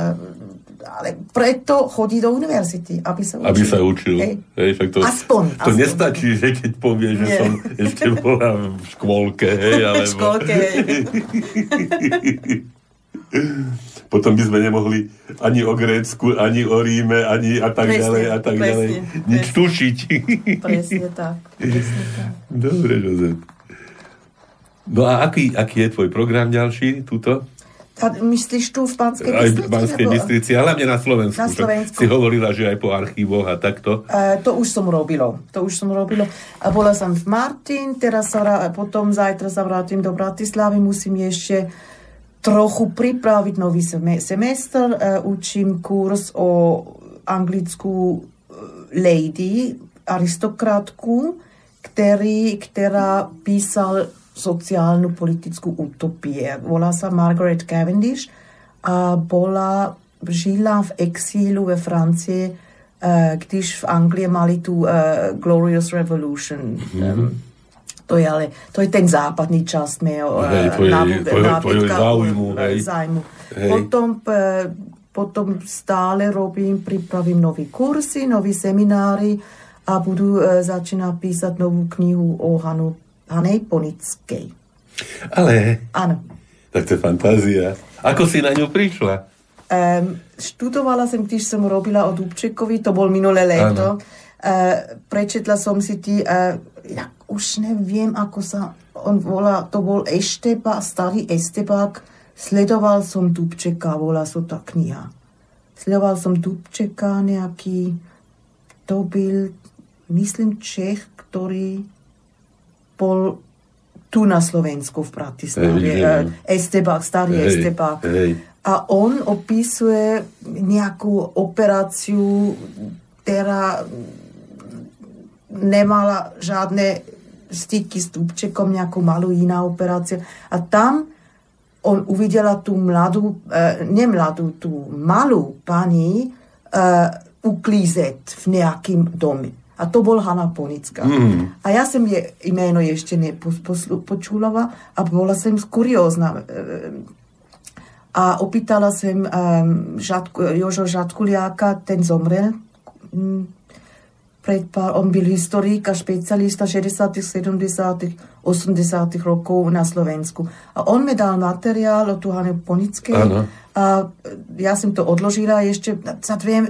ale preto chodí do univerzity, aby sa učil. Aby sa učil. Hej. Hej, to, aspoň. To aspoň. nestačí, že keď povie, že Nie. som ešte bola v škôlke. Hej, (laughs) alebo... v škôlke. (laughs) Potom by sme nemohli ani o Grécku, ani o Ríme, ani a tak presne, ďalej a tak presne, ďalej. Nič presne. tušiť. (laughs) Presne tak. Presne tak. Dobre, Jozef. No a aký, aký je tvoj program ďalší, túto? Myslíš tu v Banskej Bystrici? Aj v Banskej Bystrici, ale hlavne na Slovensku. Na Slovensku. Si hovorila, že aj po archívoch a takto. Uh, to už som robilo. To už som robilo. A bola som v Martin, teraz sa, potom zajtra sa vrátim do Bratislavy, musím ešte trochu pripraviť nový semestr. Uh, učím kurz o anglickú lady, aristokratku, ktorý, ktorá písal sociálnu politickú utopie. Volá sa Margaret Cavendish a bola, žila v exílu ve Francii, uh, když v Anglii mali tu uh, Glorious Revolution. Mm-hmm. To je ale, to je ten západný časť mého záujmu. zájmu. Potom, potom stále robím, pripravím nový kursy, nový seminári a budu začínať písať novú knihu o Hanu Hanej Ponickej. Ale... Áno. Tak to je fantázia. Ako si na ňu prišla? Um, študovala som, když som robila o Dubčekovi, to bol minulé leto. Uh, prečetla som si ti, uh, ja už neviem, ako sa on volá, to bol Ešteba, starý Estebák. Sledoval som Dubčeka, volá sa tá kniha. Sledoval som Dubčeka, nejaký, to byl, myslím, Čech, ktorý bol tu na Slovensku v Bratislave. Hey, Estebák, starý hey, Estebák. Hey. A on opisuje nejakú operáciu, ktorá nemala žiadne styky s Dubčekom, nejakú malú iná operácia. A tam on uvidela tú mladú, eh, nemladú, tú malú pani eh, uklízet v nejakým dome. A to bol Hanna Ponická. Mm. A ja som je jméno ešte nepočúlala a bola som kuriózna. A opýtala som um, Žadku, Jožo Žadkuliáka, ten zomrel. Um, pred pár, on byl historik a špecialista 60., 70., 80. rokov na Slovensku. A on mi dal materiál o tu Hane Ponickej. Ano. A ja som to odložila ešte za dve e,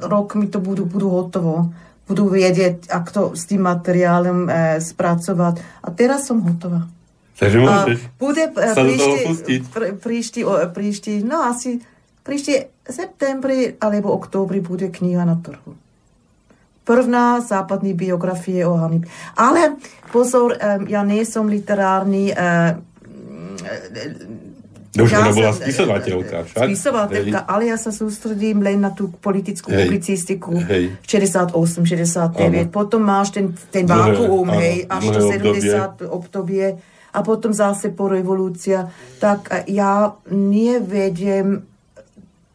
rokmi to budú, budú hotovo budú vedieť, ako s tým materiálom e, spracovať. A teraz som hotová. Takže môžeš bude, sa príšti, do toho pustiť. Pr, príšti, príšti, no asi príšti septembri alebo októbri bude kniha na trhu. Prvná západní biografie o Hanib. Ale pozor, ja nie som literárny No už ona bola spisovateľka však. Spisovateľka, Hej. ale ja sa sústredím len na tú politickú hej. publicistiku. Hej. 68, 69. Áno. Potom máš ten, ten vákuum, hej, až do 70 obdobie. obdobie. A potom zase po revolúcia. Tak ja nevediem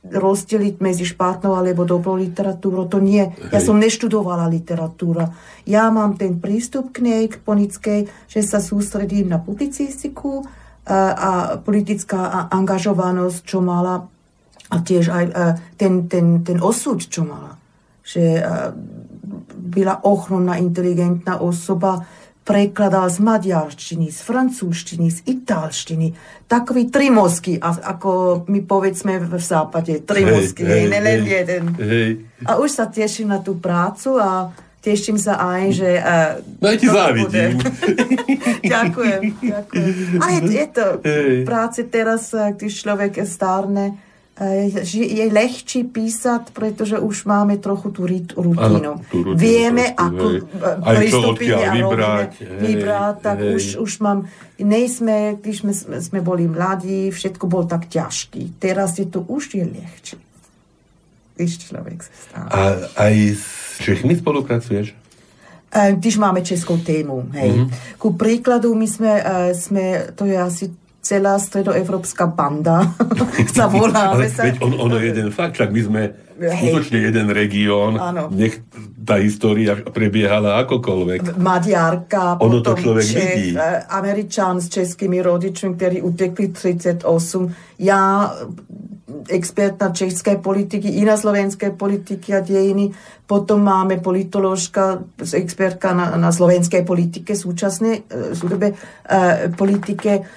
rozdeliť medzi špátnou alebo dobrou literatúrou. To nie. Ja som neštudovala literatúra. Ja mám ten prístup k nej, k ponickej, že sa sústredím na publicistiku, a politická angažovanosť, čo mala a tiež aj ten, ten, ten osud, čo mala. Že byla ochromná, inteligentná osoba, prekladal z maďarštiny, z francúzštiny, z italštiny. Takový trimosky, ako my povedzme v západe, trimosky, hej, hej, hej, hej, jeden. Hej. A už sa teším na tú prácu a teším sa aj, že... Uh, no aj ti závidím. (laughs) ďakujem, ďakujem. A je, je to Hej. práce teraz, když človek stárne, že je ľahší písať, pretože už máme trochu tú rutinu. Ano, Vieme, ako pristúpiť a vybrať, hej, vybrať, tak hej. Už, už mám, nejsme, když sme, sme boli mladí, všetko bol tak ťažký. Teraz je to už je ľahšie. Když človek sa stáva. A aj s Čechmi spolupracuješ? E, když máme českou tému, hej. Mm-hmm. Ku príkladu, my sme, uh, sme, to je asi celá stredoevropská banda, (laughs) sa voláme sa. Veď on, ono je jeden fakt, však my sme hej. skutočne jeden región, nech tá história prebiehala akokoľvek. Maďarka, ono to človek Čech, vidí. E, Američan s českými rodičmi, ktorí utekli 38. Ja expert na české politiky i na slovenské politiky a dejiny. Potom máme politoložka, expertka na, na slovenské politike, súčasné e, súdobe uh, politike.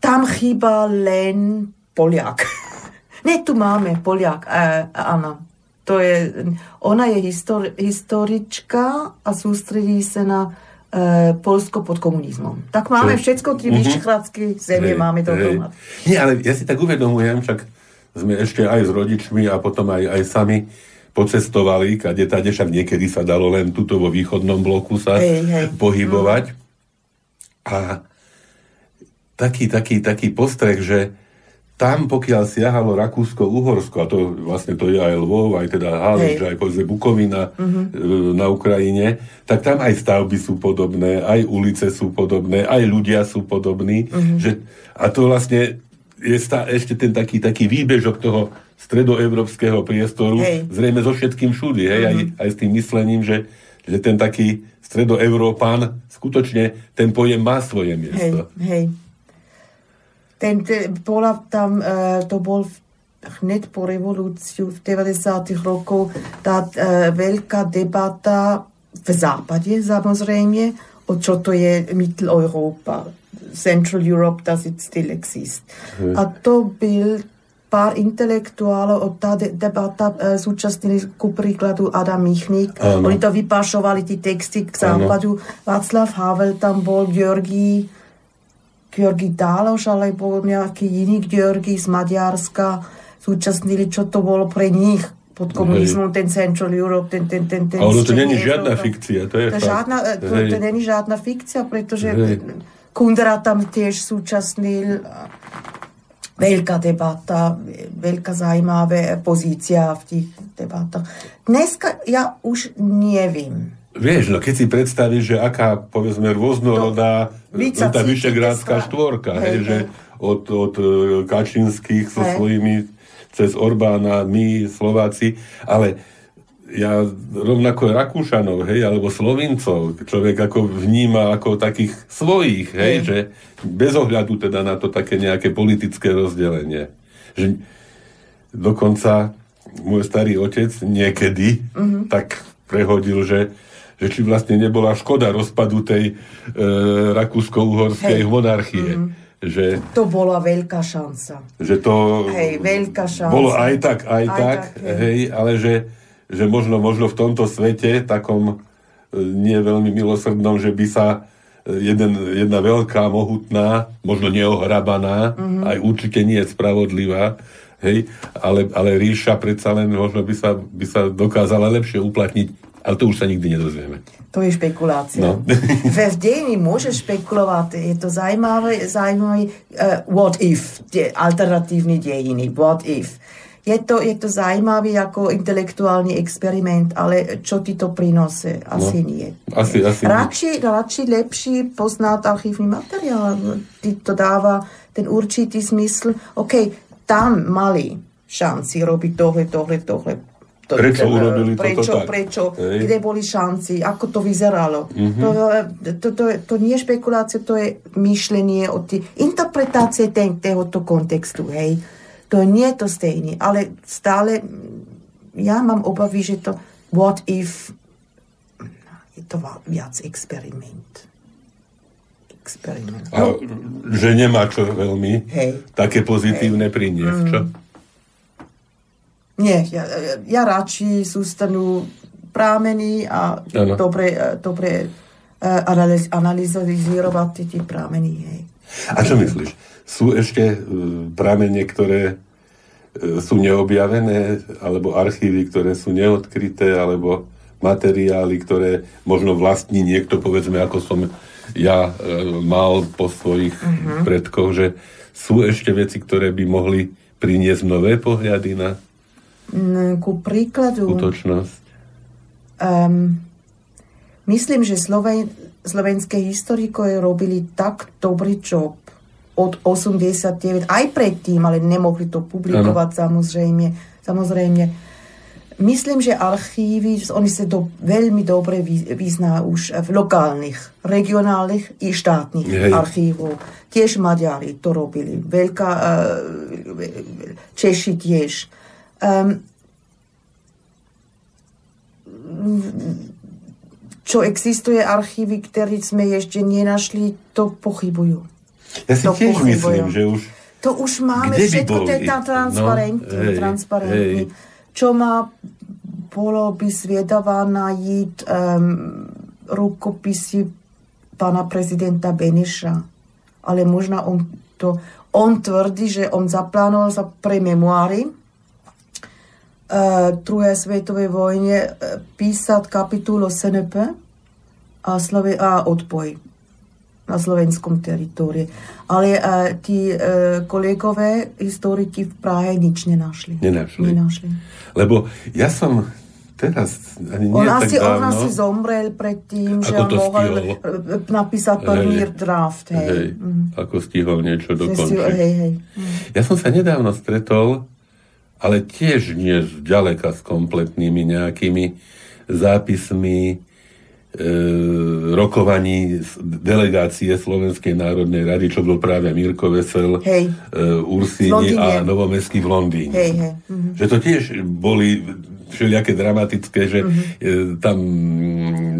Tam chýba len Poliak. (laughs) ne, tu máme Poliak, uh, Anna. To je, ona je histori, historička a sústredí sa na uh, Polsko pod komunizmom. Tak máme Čo? všetko, tie uh-huh. vyšehradské zemie hey, máme dohromady. Nie, ale ja si tak uvedomujem, však sme ešte aj s rodičmi a potom aj, aj sami pocestovali, kade tade, však niekedy sa dalo len tuto vo východnom bloku sa hej, hej. pohybovať. Mm. A taký, taký, taký postreh, že tam, pokiaľ siahalo Rakúsko-Uhorsko, a to vlastne to je aj Lvov, aj teda Halič, aj povedzme Bukovina mm-hmm. na Ukrajine, tak tam aj stavby sú podobné, aj ulice sú podobné, aj ľudia sú podobní. Mm-hmm. Že, a to vlastne je stá, ešte ten taký, taký výbežok toho stredoevropského priestoru, hej. zrejme so všetkým všudy, hej, mm-hmm. aj, mhm. aj s tým myslením, že, že ten taký stredoevropán, skutočne ten pojem má svoje miesto. Hej, hej. Ten, te, bola tam, uh, to bol hned po revolúciu v 90. rokov tá uh, veľká debata v západe samozrejme, o čo to je Mitteleuropa Central Europe does it still exist. Hmm. A to byl pár intelektuálov od tá de- debata e, zúčastnili ku príkladu Adam Michnik. Ano. Oni to vypašovali, tí texty k základu. Václav Havel tam bol, Georgi, Georgi Dáloš, alebo nejaký iný Georgi z Maďarska. Zúčastnili, čo to bolo pre nich pod komunizmom, ten Central Europe, ten, ten, ten, ten Ale to není žiadna fikcia, to je to, žiadna, to, to není žiadna fikcia, pretože Hej Kundera tam tiež súčasnil veľká debata, veľká zaujímavá pozícia v tých debatách. Dneska ja už neviem. Vieš, no keď si predstavíš, že aká, povedzme, rôznorodá no, tá vyšegrádska štvorka, hej, hej, že od, od e, Kačinských so hej. svojimi cez Orbána, my, Slováci, ale ja rovnako Rakúšanov, hej, alebo Slovincov, človek ako vníma ako takých svojich, hej, mm. že bez ohľadu teda na to také nejaké politické rozdelenie. Že dokonca môj starý otec niekedy mm-hmm. tak prehodil, že, že či vlastne nebola škoda rozpadu tej e, rakúsko-uhorskej monarchie. Mm-hmm. Že, to bola veľká šanca. Že to hej, veľká šanca. bolo aj tak, aj, aj tak, tak hej. hej, ale že že možno, možno v tomto svete, takom e, nie veľmi milosrdnom, že by sa jeden, jedna veľká, mohutná, možno neohrabaná, mm-hmm. aj určite nie spravodlivá, hej, ale, ale ríša predsa len možno by sa, by sa dokázala lepšie uplatniť, ale to už sa nikdy nedozvieme. To je špekulácia. No. Ve v dejiny môže špekulovať, je to zaujímavé, zaujímavé uh, what if, tie alternatívne dejiny, what if. Je to, je to zaujímavý ako intelektuálny experiment, ale čo ti to prinose? Asi no, nie. Asi, asi radši, radši lepší poznať archívny materiál. Ti to dáva ten určitý smysl. OK, tam mali šanci robiť tohle, tohle, tohle. To, prečo ten, urobili prečo, toto tak? Prečo, Hej. kde boli šanci, ako to vyzeralo. Mm-hmm. To, to, to, to nie je špekulácia, to je myšlenie o tí, interpretácie tohoto kontextu. Hej. To nie je to stejné, ale stále ja mám obavy, že to what if je to viac experiment. Experiment. A že nemá čo veľmi Hej. také pozitívne Hej. priniesť, čo? Mm. Nie, ja, ja radši sústanu prámeny a ano. dobre, dobre uh, analyzovať tie prámeny. Hej. A čo myslíš? Sú ešte uh, prámene, ktoré uh, sú neobjavené, alebo archívy, ktoré sú neodkryté, alebo materiály, ktoré možno vlastní niekto, povedzme, ako som ja mal po svojich uh-huh. predkoch, že sú ešte veci, ktoré by mohli priniesť nové pohľady na ku príkladu... Skutočnosť. Um, myslím, že Sloven, slovenské historikové robili tak dobrý job od 89, aj predtým, ale nemohli to publikovať ano. samozrejme. samozrejme. Myslím, že archívy, oni sa do, veľmi dobre vyzná už v lokálnych, regionálnych i štátnych Hej. archívov. Tiež Maďari to robili. Veľká, uh, Češi tiež. Um, čo existuje archívy, ktoré sme ešte nenašli, to pochybujú. Ja si to tiež pochybujú. myslím, že už... To už máme, všetko to je tam. No, transparentný. Čo má, bolo by zviedavá nájsť um, rukopisy pána prezidenta Beneša. Ale možno on to... On tvrdí, že on zaplánoval sa pre memoáry, uh, druhé světové vojně uh, písať kapitulu SNP a, Slove- a odpoj na slovenskom teritóriu. Ale uh, tí uh, kolegové, historiky v Prahe nič nenašli. Nenašli. nenašli. Lebo ja som teraz, ani nie on tak asi, dávno, On asi zomrel pred tým, že on mohol napísať prvý hej, draft. Hej. Hej, mm. Ako stihol niečo dokončiť. Hej, hej. Mm. Ja som sa nedávno stretol ale tiež nie ďaleka s kompletnými nejakými zápismi e, rokovaní delegácie Slovenskej národnej rady, čo bol práve Mirko Vesel, hej. e, Ursíni a Novomestský v Londýne. Hej, hej. Mhm. Že to tiež boli všelijaké dramatické, že mhm. e, tam,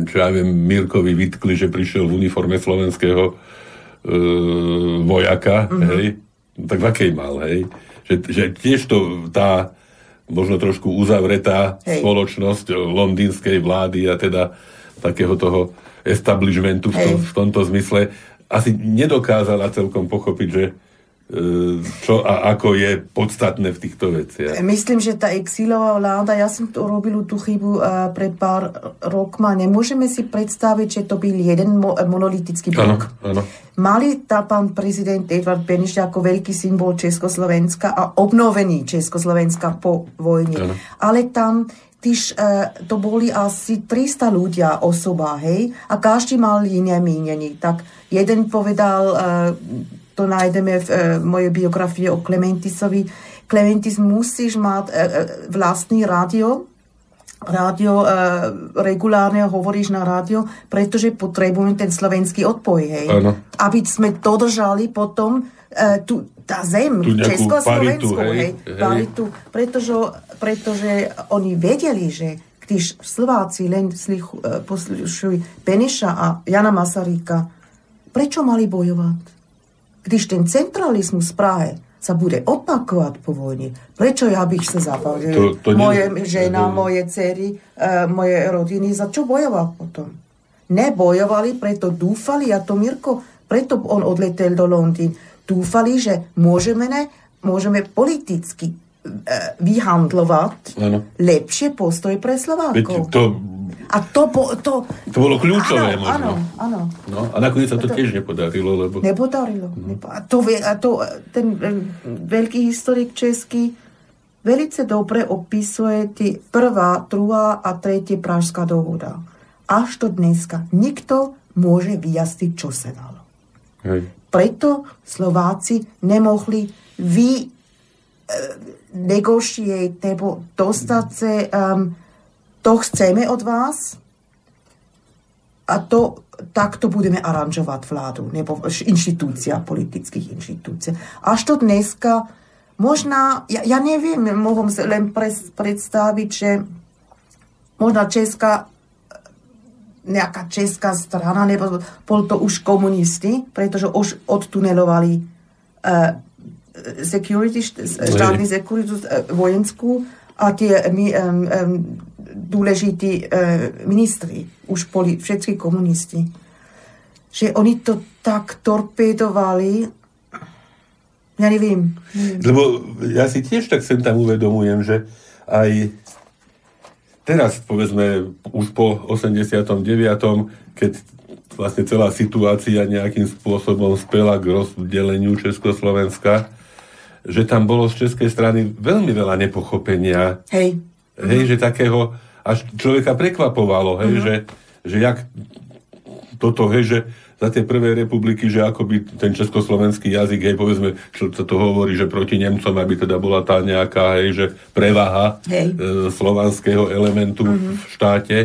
čo ja viem, Mirkovi vytkli, že prišiel v uniforme slovenského e, vojaka, mhm. hej, tak v akej mal, hej že, že tiež to tá možno trošku uzavretá Hej. spoločnosť londýnskej vlády a teda takého toho establishmentu v, tom, v tomto zmysle asi nedokázala celkom pochopiť, že čo a ako je podstatné v týchto veciach. Myslím, že tá exilová vláda, ja som to robil tú chybu uh, pred pár rokma, nemôžeme si predstaviť, že to byl jeden mo- monolitický blok. Ano, ano. Mali tá pán prezident Edvard Beneš ako veľký symbol Československa a obnovený Československa po vojne. Ano. Ale tam Tyž, uh, to boli asi 300 ľudia osoba, hej, a každý mal iné mínenie. Tak jeden povedal, to nájdeme v e, mojej biografii o Clementisovi. Clementis musíš mať e, e, vlastný rádio, rádio e, regulárne hovoríš na rádio, pretože potrebujem ten slovenský odpoj, hej. Ano. Aby sme dodržali potom e, tu, tá zem, Československu, hej, hej, paritu, pretože, pretože oni vedeli, že když Slováci len poslušujú Beneša a Jana Masaryka, prečo mali bojovať? Když ten centralizmus Prahe sa bude opakovať po vojne, prečo ja bych sa? To, to moje nie... žena, moje dcery, uh, moje rodiny, za čo bojovať potom? nebojovali, preto dúfali, a to Mirko, preto on odletel do Londýn, dúfali, že môžeme, ne, môžeme politicky e, vyhandlovať ano. lepšie postoj pre Slovákov. Veď to, a to, po, to, to bolo kľúčové áno, možno. Áno, áno. No, a nakoniec sa to, to tiež nepodarilo. Lebo... Nepodarilo. No. A, to, a to, ten e, veľký historik český velice dobre opisuje ty prvá, druhá a tretia Pražská dohoda až do dneska nikto môže vyjasniť, čo sa dalo. Hej. Preto Slováci nemohli vy e, negotiate nebo dostať sa, um, to chceme od vás a to takto budeme aranžovať vládu, nebo inštitúcia, politických inštitúcií. Až to dneska, možná, ja, ja neviem, mohom sa len predstaviť, že možná Česká nejaká česká strana, nebo bol to už komunisti, pretože už odtunelovali uh, security, štátny security uh, vojenskú a tie um, um, dôležití uh, ministri, už boli všetci komunisti. Že oni to tak torpedovali, ja neviem. Lebo ja si tiež tak sem tam uvedomujem, že aj teraz, povedzme, už po 89., keď vlastne celá situácia nejakým spôsobom spela k rozdeleniu Československa, že tam bolo z českej strany veľmi veľa nepochopenia. Hej. Hej, uh-huh. že takého, až človeka prekvapovalo, hej, uh-huh. že, že jak toto, hej, že za tie prvé republiky, že akoby ten československý jazyk, hej, povedzme, čo sa to hovorí, že proti Nemcom, aby teda bola tá nejaká, hej, že prevaha hej. E, slovanského elementu mm-hmm. v štáte.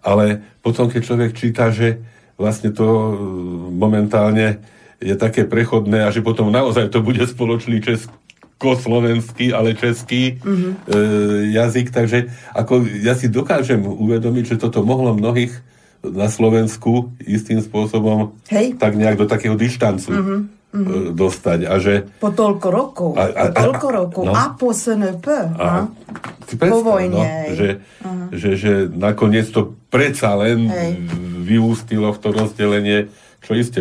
Ale potom, keď človek číta, že vlastne to e, momentálne je také prechodné a že potom naozaj to bude spoločný československý, ale český mm-hmm. e, jazyk, takže ako ja si dokážem uvedomiť, že toto mohlo mnohých na Slovensku istým spôsobom Hej. tak nejak do takého dištancu mm-hmm. Mm-hmm. dostať. A že, po toľko rokov. A, a, po toľko rokov. No, a po SNP. A, predstav, po vojne. No, že, uh-huh. že, že nakoniec to predsa len hej. vyústilo v to rozdelenie, čo iste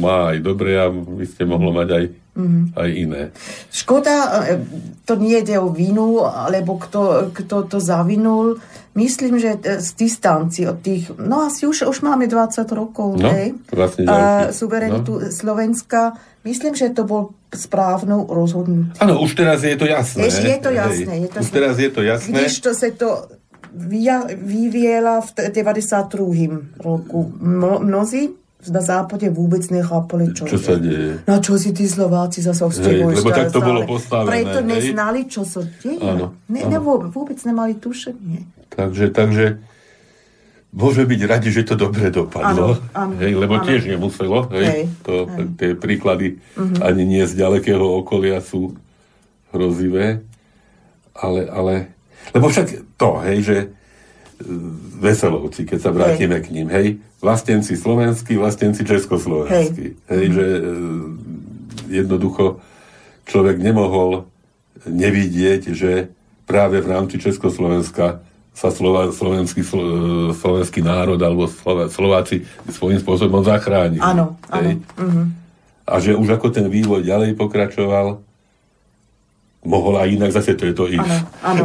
má aj dobre a iste mohlo mať aj mm-hmm. aj iné. Škoda, e, to nie ide o vinu, alebo kto, kto to zavinul. Myslím, že e, z distanci od tých, no asi už, už máme 20 rokov, no, hej, vlastne suverenitu no. Slovenska. Myslím, že to bol správnou rozhodnutí. Áno, už teraz je to jasné. Jež, je to jasné. Je to už teraz je to jasné. Když to sa to vyviela v 92. roku. Mnozí na západe vôbec nechápali, čo, čo sa deje. Na čo si tí Slováci zase vzťahujú Lebo tak to stále. bolo postavené. Preto neznali, čo sa deje. Áno, ne, áno. Ne, vôbec nemali tušenie. Takže, takže môže byť radi, že to dobre dopadlo. Áno, áno, hej, lebo áno. tiež nemuselo. Hej, hej, to, hej. Tie príklady uh-huh. ani nie z ďalekého okolia sú hrozivé. Ale, ale... Lebo však to, hej, že Veselovci, keď sa vrátime hej. k ním, hej, vlastenci slovenskí, vlastenci československí. Hej, hej mm. že e, jednoducho človek nemohol nevidieť, že práve v rámci Československa sa Slova, slovenský, slo, e, slovenský národ alebo Slova, Slováci svojím spôsobom zachránili. Áno, áno. Mm-hmm. A že už ako ten vývoj ďalej pokračoval, mohol aj inak, zase to je to ich. Áno, áno.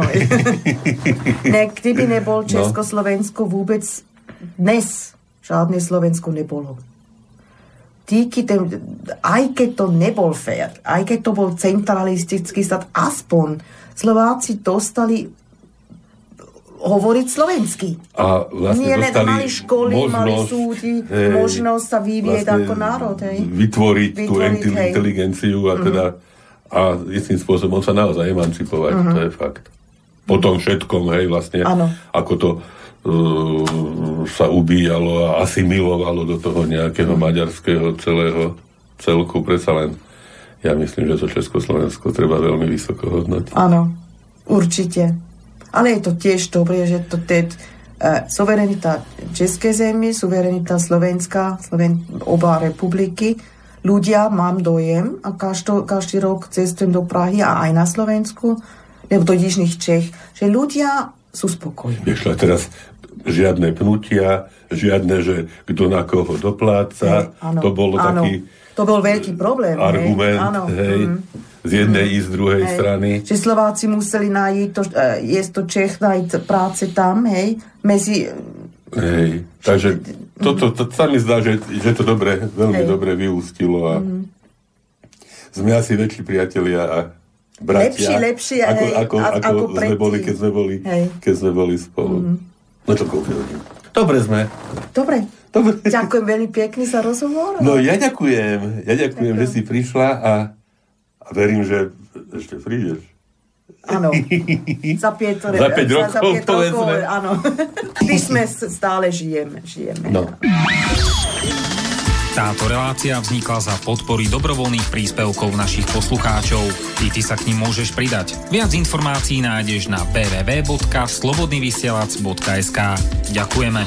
(laughs) ne, kdyby nebol no. Československo vôbec dnes, žádne Slovensko nebolo. Díky tým, aj keď to nebol fér, aj keď to bol centralistický stát, aspoň Slováci dostali hovoriť slovensky. A vlastne Nie, dostali mali školy, možnosť, mali súdy, hej, možnosť sa vyvieť vlastne ako národ. Hej. Vytvoriť, vytvoriť tú hej. inteligenciu a teda a istým spôsobom sa naozaj emancipovať, uh-huh. to je fakt. Po tom všetkom, hej, vlastne, ano. ako to uh, sa ubíjalo a asimilovalo do toho nejakého uh-huh. maďarského celého celku, predsa len ja myslím, že to Československo treba veľmi vysoko hodnotiť. Áno, určite. Ale je to tiež dobré, že to je uh, suverenita Českej zemi, suverenita Slovenska, Sloven, oba republiky, ľudia, mám dojem, a každý, každý rok cestujem do Prahy a aj na Slovensku, nebo do Jižných Čech, že ľudia sú spokojní. Vieš, teraz žiadne pnutia, žiadne, že kto na koho dopláca. Hej, to bolo áno. taký... To bol veľký problém. Argument, hej. Áno. hej. Mm. Z jednej mm. i z druhej hej. strany. Že Slováci museli nájsť to, e, je to Čech nájsť práce tam, hej, medzi... Hej, takže toto to, to, sa mi zdá, že, že to dobre, veľmi hej. dobre vyústilo a mm. sme asi väčší priatelia a bratia. Lepší, lepší, ako, hej, ako, ako, ako sme boli, keď sme boli, keď sme boli spolu. Mm. No čo koľko. Dobre sme. Dobre. Dobre. (laughs) Ďakujem veľmi pekne za rozhovor. No ja ďakujem. Ja ďakujem, ďakujem. že si prišla a, a verím, že ešte prídeš. Áno. (laughs) Za 5 za 5 rokov, za 5 rokov áno. (laughs) Ty sme stále žijeme. žijeme. No. Táto relácia vznikla za podpory dobrovoľných príspevkov našich poslucháčov. I ty sa k ním môžeš pridať. Viac informácií nájdeš na www.slobodnyvysielac.sk Ďakujeme.